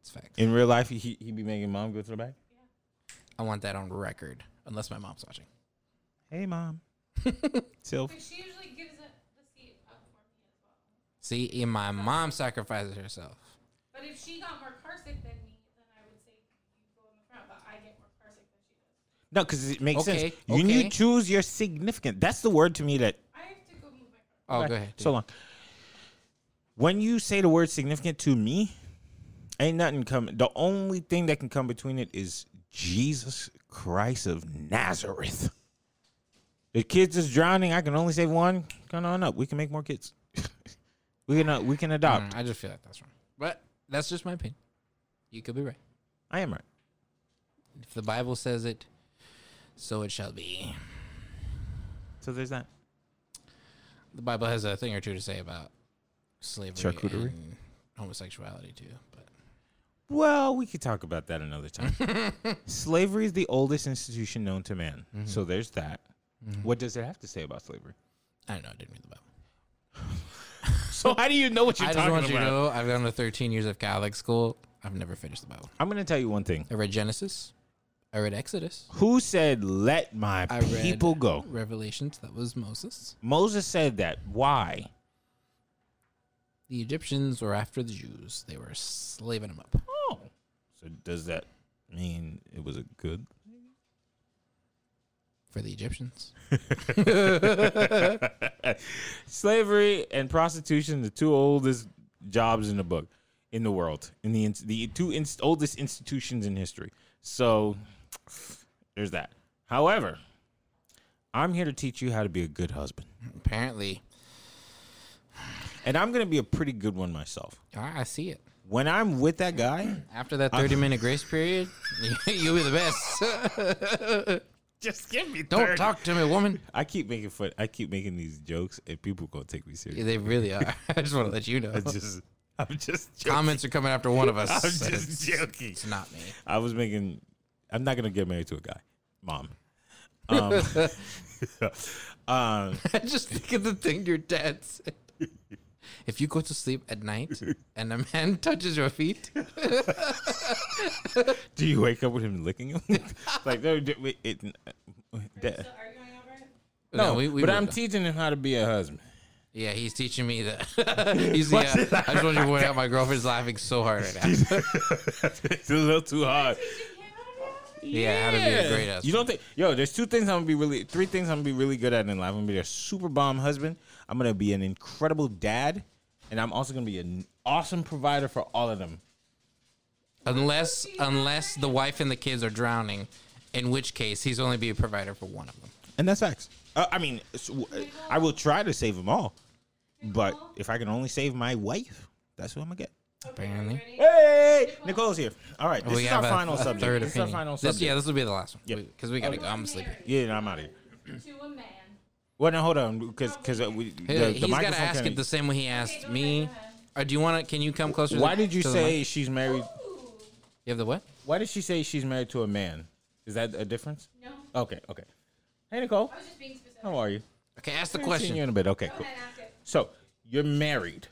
It's fact. In real life, he he be making mom go to the back. Yeah. I want that on record, unless my mom's watching. Hey, mom. *laughs* Sylph. But she usually gives it the seat up for me as well. See, and my mom sacrifices herself. But if she got more car sick than me, then I would say you go in the front. But I get more car sick than she does. No, because it makes Okay, sense. When you okay. choose your significant, that's the word to me that. I have to go move my car. Oh, go ahead. So long. When you say the word significant to me, ain't nothing coming. The only thing that can come between it is Jesus Christ of Nazareth. The kids is drowning. I can only save one. Come on up. We can make more kids. We can uh, we can adopt. Mm, I just feel like that's wrong. But that's just my opinion. You could be right. I am right. If the Bible says it, so it shall be. So there's that. The Bible has a thing or two to say about slavery Charcuterie? and homosexuality too. But Well, we could talk about that another time. *laughs* slavery is the oldest institution known to man. Mm-hmm. So there's that. What does it have to say about slavery? I don't know. I didn't read the Bible. So how do you know what you're I just talking want about? you to know I've gone to 13 years of Catholic school. I've never finished the Bible. I'm going to tell you one thing. I read Genesis. I read Exodus. Who said, let my I read people go? Revelations. That was Moses. Moses said that. Why? The Egyptians were after the Jews. They were slaving them up. Oh. So does that mean it was a good? For the Egyptians. *laughs* Slavery and prostitution, the two oldest jobs in the book, in the world, in the the two ins- oldest institutions in history. So there's that. However, I'm here to teach you how to be a good husband, Apparently, and I'm going to be a pretty good one myself. I I see it. When I'm with that guy, After that 30 minute grace period, *laughs* you'll be the best. *laughs* just give me. Don't talk to me, woman. I keep making fun. I keep making these jokes, and people gonna take me serious. Yeah, they really are. *laughs* I just want to let you know. I just, I'm just joking. Comments are coming after one of us. *laughs* I'm just it's, joking. it's not me. I was making. I'm not gonna get married to a guy, mom. Um, *laughs* um, I just think of the thing your dad said. If you go to sleep at night *laughs* and a man *laughs* touches your feet, *laughs* do you wake up with him licking him? like no, d- wait, it, uh, that- Still arguing over it? no, we, we but moved I'm on. teaching him how to be a husband. Yeah, he's teaching me that. he's yeah. I just want you to point out my girlfriend's laughing so hard right now. it's a little too hard. yeah, how to be a great husband. You don't think? Yo, there's two things I'm gonna be really, three things I'm gonna be really good at in life. I'm gonna be a super bomb husband. I'm gonna be an incredible dad, and I'm also gonna be an awesome provider for all of them. unless unless the wife and the kids are drowning, in which case he's only be a provider for one of them. And that's facts. Uh, I mean, I will try to save them all, but if I can only save my wife, that's who I'm gonna get. Apparently, Hey, Nicole's here. All right, this we is our have a, final a subject. third This is our opinion. final This, subject. yeah, this will be the last one. Yep. because we gotta go. I'm sleeping. Yeah, no, I'm out of here. To. Well, no, hold on, because because uh, we the, Hey, the he's got to microphone ask kinda- it the same way he asked me. ahead, go ahead. Or do you want to? Can you come closer? to Why the- did you to the say she's married? you have the what? Why did she say she's married to a man? Is that a difference? No. Okay, okay. Hey, Nicole, I was just being specific. how are you? Okay, ask the Haven't seen question. you in a bit. Okay, Go cool. ahead, ask it. So you're married.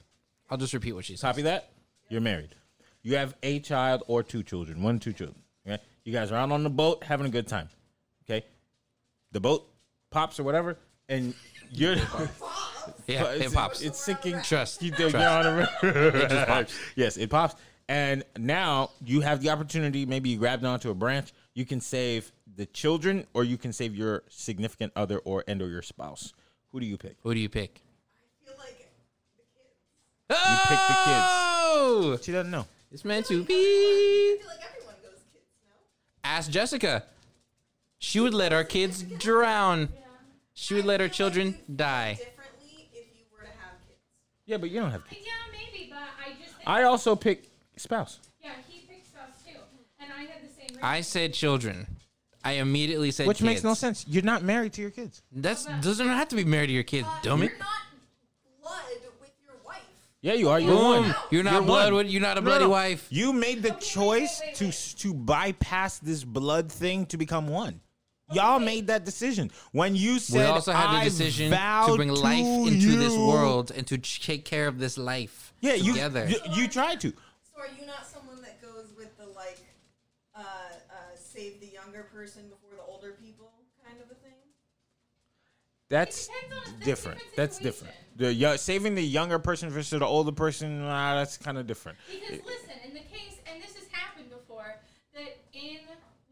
I'll just repeat what she said. Copy that. You're married. You have a child or two children, one, two children. Okay. You guys are out on the boat having a good time. Okay. The boat pops or whatever, and you're. Yeah, it pops. It's sinking. Trust. You do Trust. you're on a river. Yes, it pops. And now you have the opportunity. Maybe you grabbed onto a branch. You can save the children, or you can save your significant other, or and or your spouse. Who do you pick? Who do you pick? feel like the kids. You pick the kids. Oh, She doesn't know. it's meant to be. I feel like everyone goes kids, no? Ask Jessica. She would let our kids drown. She would let her children die. Differently if you were to have kids. Yeah, but you don't have kids. Yeah, maybe, but I just. I also pick spouse. yeah, he picks us too and I had the same. I said children. I immediately said Which makes no sense. You're not married to your kids. That's doesn't have to be married to your kids, dummy. You're not blood with your wife. Yeah, you are. You're Boom. one. You're not You're blood one. with. You're not a No, bloody no. wife. You made the Okay, wait, choice wait, to to bypass this blood thing to become one. Y'all made that decision when you said. We also had "I the decision to bring life into this world and to take care of this life Yeah, you, together. you you tried to. So are you not someone that goes with the like, uh, uh, save the younger person before the older people kind of a thing? That's depends on- different. different That's different. The yo- saving the younger person versus the older person. Nah, that's kind of different. Because listen, in the case, and this has happened before, that in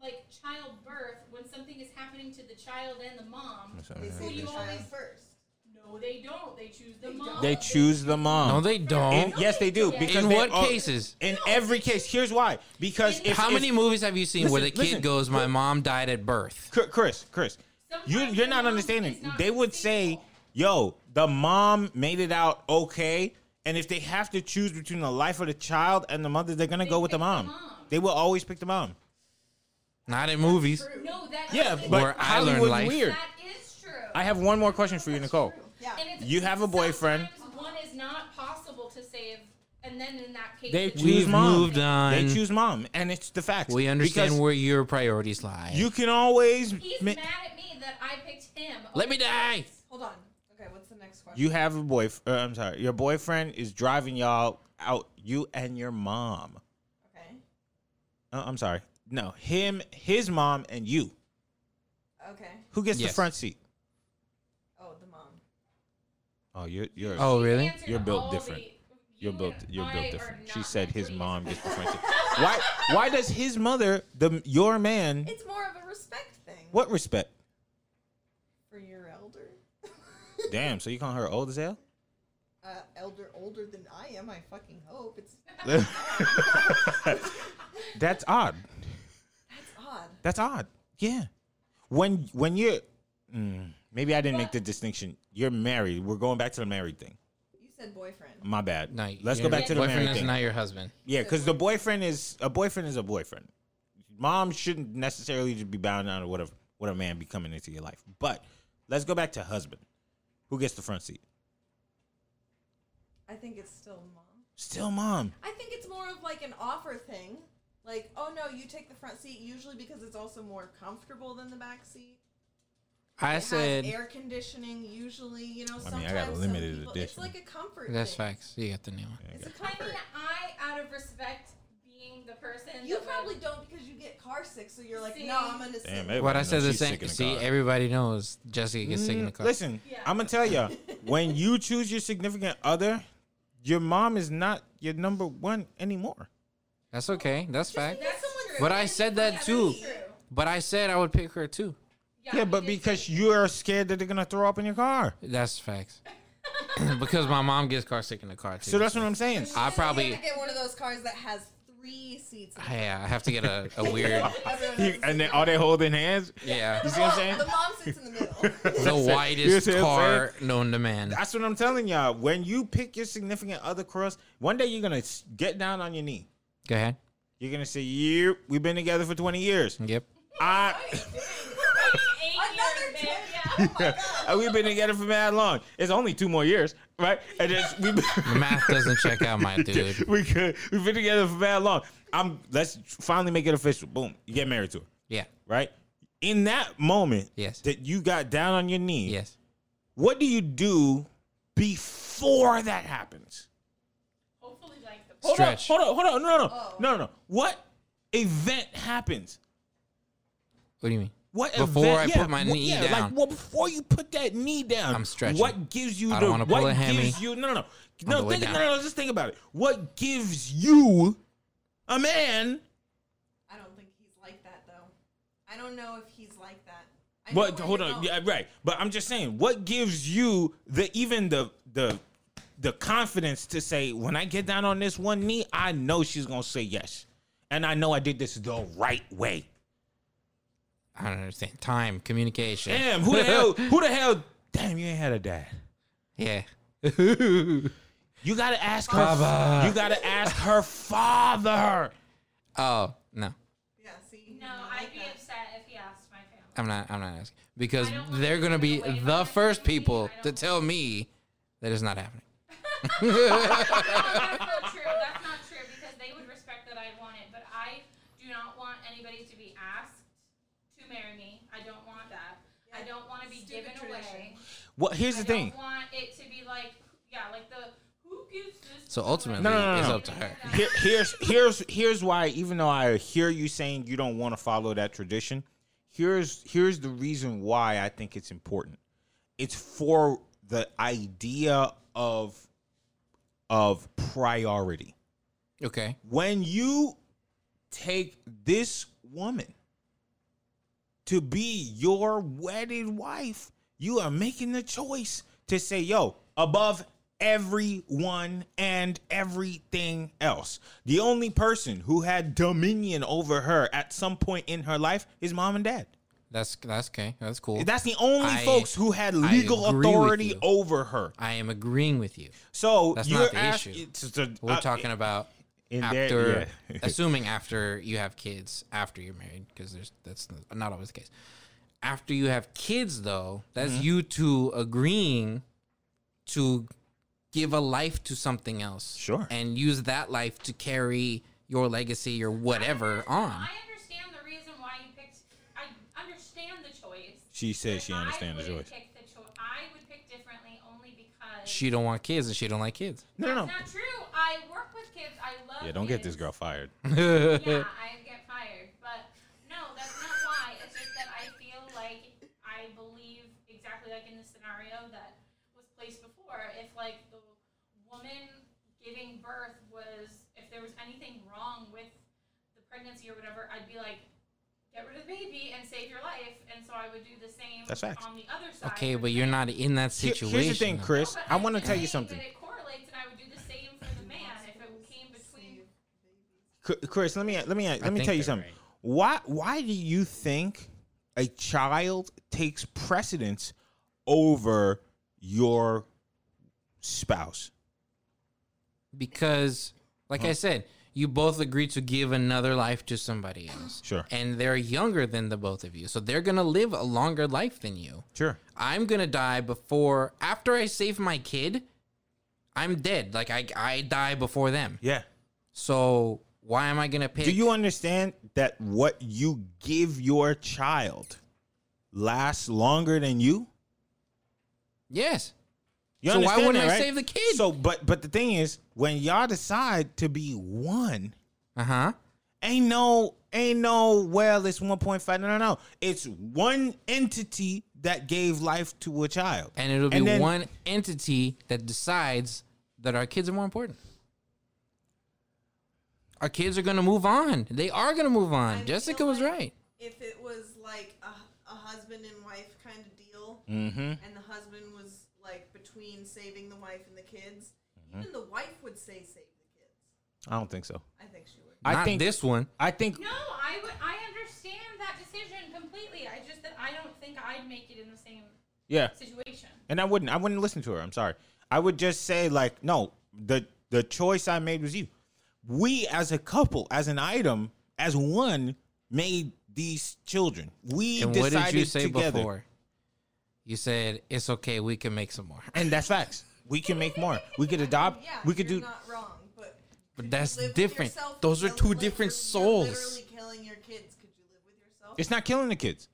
like childbirth, when something is happening to the child and the mom, They who save you the child always first. no, they don't. They choose the mom. They choose the mom. no, they don't. In- yes, they do. In Because In they- what cases? In every case. Here's why. Because if How if- many movies have you seen where the Listen, kid listen. goes, "My mom died at birth"? Chr- Chris, Chris, you Sometimes you're the not mom understanding. is not They would say, stable. "Yo, the mom made it out okay." And if they have to choose between the life of the child and the mother, they're gonna They go with the pick the mom. mom. They will always pick the mom. Not in movies. No, that Yeah, is- but Where I learned life. weird. that is true. I have one more question for you, Nicole. Yeah. You have a boyfriend. One is not possible to save, and then in that case, They choose We've mom. moved on. They choose mom, and it's the facts. We understand Because where your priorities lie. you can always. He's ma- mad at me that I picked him. Let me die. Hold on. Okay, what's the next question? You have a boyfriend. Uh, I'm sorry. Your boyfriend is driving y'all out. You and your mom. okay. Uh, I'm sorry. No, him, his mom, and you. Okay. Who gets the front seat? Oh, the mom. Oh, you're you're. Oh, really? answered You're built all different. the- You're built. You're I built are different. She not said meant his for each mom other. gets the front seat. *laughs* Why? Why does his mother, the your man, It's more of a respect thing. what respect? For your elder. *laughs* Damn. So you call her old as hell? Uh, elder, older than I am. I fucking hope it's. *laughs* That's odd. That's odd. Yeah. When when you're, mm, maybe I didn't make the distinction. You're married. We're going back to the married thing. You said boyfriend. My bad. No, Let's your go back to the boyfriend married is thing. not your husband. Yeah, because the boyfriend is a boyfriend is a boyfriend. Mom shouldn't necessarily just be bound down to what a what a man be coming into your life. But let's go back to husband. Who gets the front seat? I think it's still mom. Still mom. I think it's more of like an offer thing. Like, oh no, you take the front seat usually because it's also more comfortable than the back seat. I It said has air conditioning usually. You know, I sometimes mean, I got a some limited people, It's like a comfort. that's thing. facts. You got the new one. It's a I comfort. mean, I, out of respect, being the person you that would- probably don't because you get car sick, so you're like, See? no, I'm gonna sit. Damn, there." What I said knows the same. sick in See, car. everybody knows Jessica gets sick in the car. Listen, Yeah. I'm gonna tell you, *laughs* when you choose your significant other, your mom is not your number one anymore. That's okay. That's fact. That's. But I said that too. But I said I would pick her too. Yeah, he but because you are scared that they're gonna throw up in your car. That's facts. *laughs* *clears throat* because my mom gets car sick in the car too. So that's what I'm saying. I probably, have to get one of those cars that has three seats. in it. yeah, I have to get a, a *laughs* weird, Everyone You- has a and then seat. are they holding hands? yeah, You see what I'm saying? The mom sits in the middle. *laughs* the You widest what I'm car known to man. That's what I'm telling y'all. When you pick your significant other cross, one day you're gonna s- get down on your knee. Go ahead. You're gonna say, "You, we've been together for 20 years. Yep. I, Another *laughs* years, yeah. and *laughs* we've been together for mad long. It's only two more years, right? And then we, The *laughs* math doesn't check out, my dude. we could, we've been together for mad long. I'm. Let's finally make it official. Boom, you get married to her, Yeah. right? In that moment, Yes. that you got down on your knee, Yes. what do you do before that happens? Hopefully, Hold Stretch. on, hold on, hold on. No, no, Oh. no, no. no. What event happens? What do you mean? What Before event, I put my what- knee yeah, down. Like, well, before you put that knee down, I'm stretching. What gives you I the? don't wanna pull what a hammy gives you? No, no, no, no. Think, no, down. no. Just think about it. What gives you, a man? I don't think he's like that though. I don't know if he's like that. I What? Hold on. going. Yeah, right. But I'm just saying, what gives you the even the the the confidence to say when I get down on this one knee, I know she's gonna say yes, and I know I did this the right way. I don't understand. Time, communication. Damn, who the hell? Who the hell? Damn, you ain't had a dad. Yeah. *laughs* You gotta ask her. Baba. You gotta ask her father. Oh no. Yeah. Yeah, see. No, I I'd be upset if he asked my family. I'm not. I'm not asking because I don't want they're gonna be the first people to tell me that it's not happening. No, that's not true. That's not true because they would respect that I want it, but I do not want anybody to be asked to marry me. I don't want that. I don't want to be Stupid given away. tradition. Well, here's I the thing. I don't want it to be like, yeah, like the who gives this. So ultimately, No, no, no, it's up to her. Here, here's here's here's why. Even though I hear you saying you don't want to follow that tradition, here's here's the reason why I think it's important. It's for the idea of of priority. Okay. When you take this woman to be your wedded wife, you are making the choice to say, yo, above everyone and everything else. The only person who had dominion over her at some point in her life is mom and dad. That's that's okay. That's cool. That's the only I- folks who had legal authority over her. I am agreeing with you. So That's you're not the ask- issue. it's just a- We're uh, talking about in after, there- yeah. *laughs* assuming after you have kids, after you're married, because there's that's not always the case. After you have kids, though, that's Mm-hmm. you two agreeing to give a life to something else, Sure. and use that life to carry your legacy or whatever on. I understand the reason why you picked. I understand the choice. She says but she understands the choice. The cho- I would pick differently only because. She don't want kids, and she don't like kids. No, no, no. Not true. I work with kids. I love. Yeah, don't get this girl fired. *laughs* yeah, I get fired. But no, that's not why. It's just that I feel like I believe exactly like in the scenario that was placed before. If like the woman giving birth was, if there was anything wrong with the pregnancy or whatever, I'd be like, get rid of the baby and save your life. And so I would do the same That's facts. on the other side. Okay, but you're not in that situation. Here's the thing, though. Chris. No, I I'm want to tell you something. That it correlates, and I would do the same for the man if it came between. Chris, let me let me let me tell you something. right. Why why do you think a child takes precedence over your spouse? because like i said you both agree to give another life to somebody else Sure. and they're younger than the both of you so they're gonna live a longer life than you Sure. i'm gonna die before after i save my kid i'm dead like i, I die before them Yeah. so why am i gonna pick Do you understand that what you give your child lasts longer than you? yes You So why wouldn't that, I save the kid? So, but but the thing is, when y'all decide to be one, uh-huh. ain't no ain't no well it's 1.5 no no no. It's one entity that gave life to a child. And it'll be And then- one entity that decides that our kids are more important. Our kids are gonna move on. They are gonna move on. I jessica feel was like right. If it was like a, a husband and wife kind of deal, mm-hmm. and the husband was like between saving the wife and the kids. Mm-hmm. even the wife would say save the kids. i don't think so. I think she would. i Not think this one. I think No, I would. I understand that decision completely. I just that I don't think I'd make it in the same yeah. situation. and i wouldn't i wouldn't listen to her. I'm sorry. I would just say like no the the choice i made was you. We as a couple as an item as one made these children. We and decided what did you say together. before? You said it's okay we can make some more. And that's facts we can make more we could adopt Yeah, we could you're do not wrong, but But that's different. yourself Those are and two live- different you're souls. Literally killing your kids. Could you live with yourself? it's not killing the kids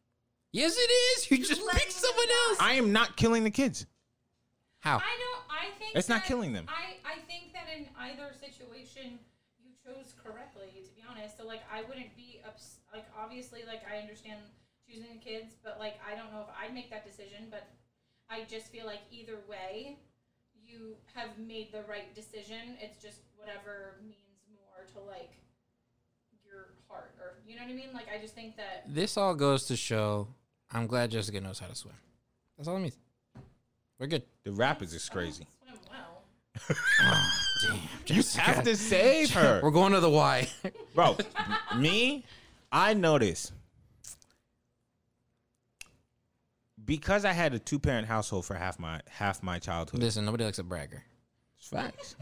yes it is you just letting picked someone else i am not killing the kids how I don't. I think It's not killing them. I I think that in either situation, you chose correctly. To be honest, so like I wouldn't be ups- like obviously like I understand choosing the kids, but like I don't know if I'd make that decision. But I just feel like either way, you have made the right decision. It's just whatever means more to like your heart, or you know what I mean. Like I just think that this all goes to show i'm glad jessica knows how to swim that's all it means we're good The rapids is crazy. swim well. *laughs* Oh, damn You have to save her, we're going to the y bro. *laughs* me, I notice because I had a two parent household for half my half my childhood. listen nobody likes a bragger It's facts.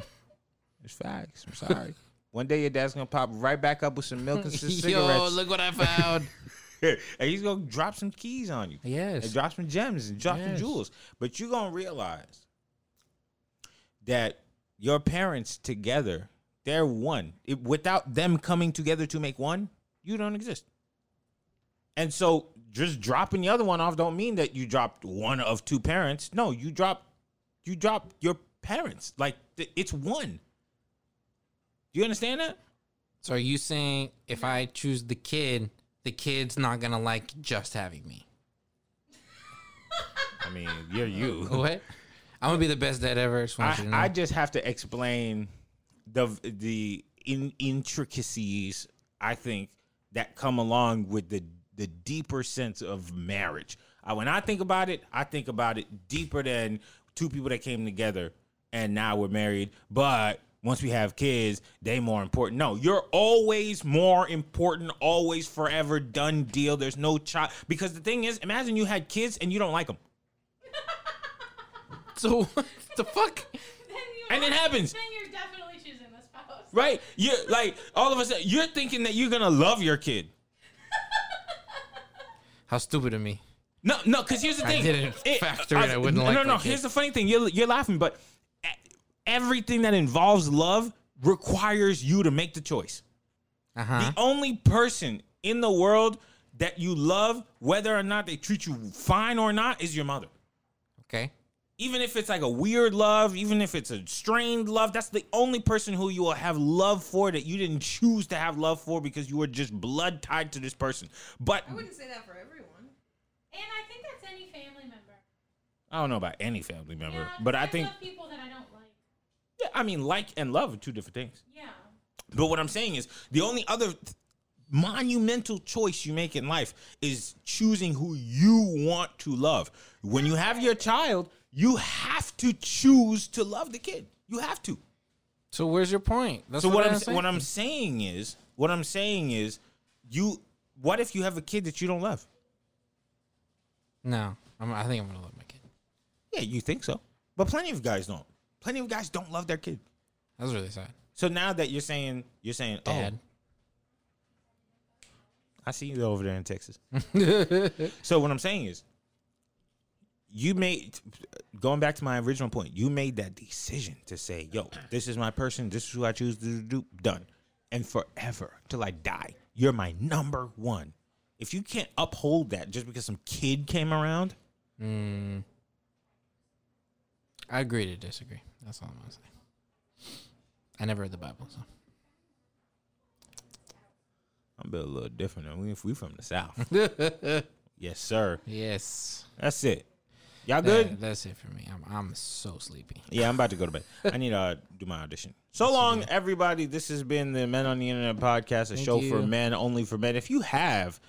It's facts. I'm sorry. *laughs* One day your dad's gonna pop right back up with some milk and some *laughs* cigarettes. Yo, look what I *laughs* found. and he's gonna drop some keys on you. yes. and drop some gems and drop some jewels. But you're gonna realize that your parents together, they're one. It, without them coming together to make one, you don't exist. And so just dropping the other one off don't mean that you dropped one of two parents. No, you drop you drop your parents. Like it's one. Do you understand that? So are you saying if I choose the kid, the kid's not gonna like just having me? I mean, you're you. *laughs* What? I'm gonna be the best dad ever. Just I, you to know. I just have to explain the the in, intricacies I think that come along with the the deeper sense of marriage. I, when I think about it, I think about it deeper than two people that came together and now we're married. But once we have kids, they more important. No, you're always more important, always forever done deal. There's no child because the thing is, imagine you had kids and you don't like them. *laughs* so what the fuck? *laughs* And it happens. Then you're definitely choosing the spouse. Right? You're like all of a sudden you're thinking that you're gonna love your kid. How stupid of me. No, no, because here's the I thing. didn't factor in I wouldn't no, like No, my no. Here's the funny thing. You're you're laughing, but e- everything that involves love requires you to make the choice. Uh huh. The only person in the world that you love, whether or not they treat you fine or not, is your mother. Okay. Even if it's like a weird love, even if it's a strained love, that's the only person who you will have love for that you didn't choose to have love for because you were just blood tied to this person. But I wouldn't say that for everyone. And I think that's any family member. I don't know about any family member, Yeah, but I I've think loved people that I don't like. yeah, I mean like and love are two different things. Yeah. But what I'm saying is the only other th- monumental choice you make in life is choosing who you want to love. When you have your child, you have to choose to love the kid. You have to. So where's your point? That's so what I'm saying. what I'm saying is what I'm saying is you what if you have a kid that you don't love? No, I'm, I think I'm gonna love my kid. Yeah, you think so. But plenty of guys don't. Plenty of guys don't love their kid. That's really sad. So now that you're saying you're saying, oh, Dad. oh, I see you over there in Texas. *laughs* so what I'm saying is, you made going back to my original point. You made that decision to say, "Yo, this is my person. This is who I choose to do." Done, and forever till I die, you're my number one. If you can't uphold that just because some kid came around, Mm. I agree to disagree. That's all I'm gonna say. I never read the Bible, so I'm built a little different. Than we, we from the south. *laughs* yes, sir. yes. That's it. Y'all good? That- that's it for me. I'm I'm so sleepy. Yeah, I'm about to go to bed. I need to uh, do my audition. *laughs* So long, everybody. This has been the Men on the Internet podcast, a Thank show for men, only for men. If you have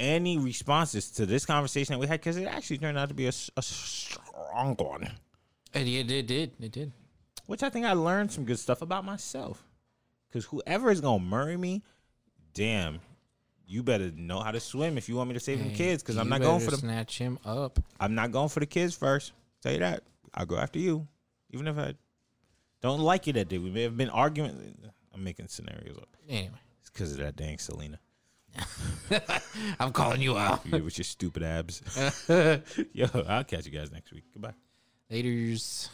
any responses to this conversation that we had, because it actually turned out to be a strong one, And it did, it did, it did. which I think I learned some good stuff about myself. Because whoever is going to marry me, damn, you better know how to swim if you want me to save them kids, because I'm not going for them. Snatch him up. I'm not going for the kids first. Tell you that. I'll go after you. Even if I don't like you that day. We may have been arguing. I'm making scenarios up. Anyway, It's because of that dang Selena. I'm calling you out. You with your stupid abs. *laughs* *laughs* Yo, I'll catch you guys next week. Goodbye. Later's.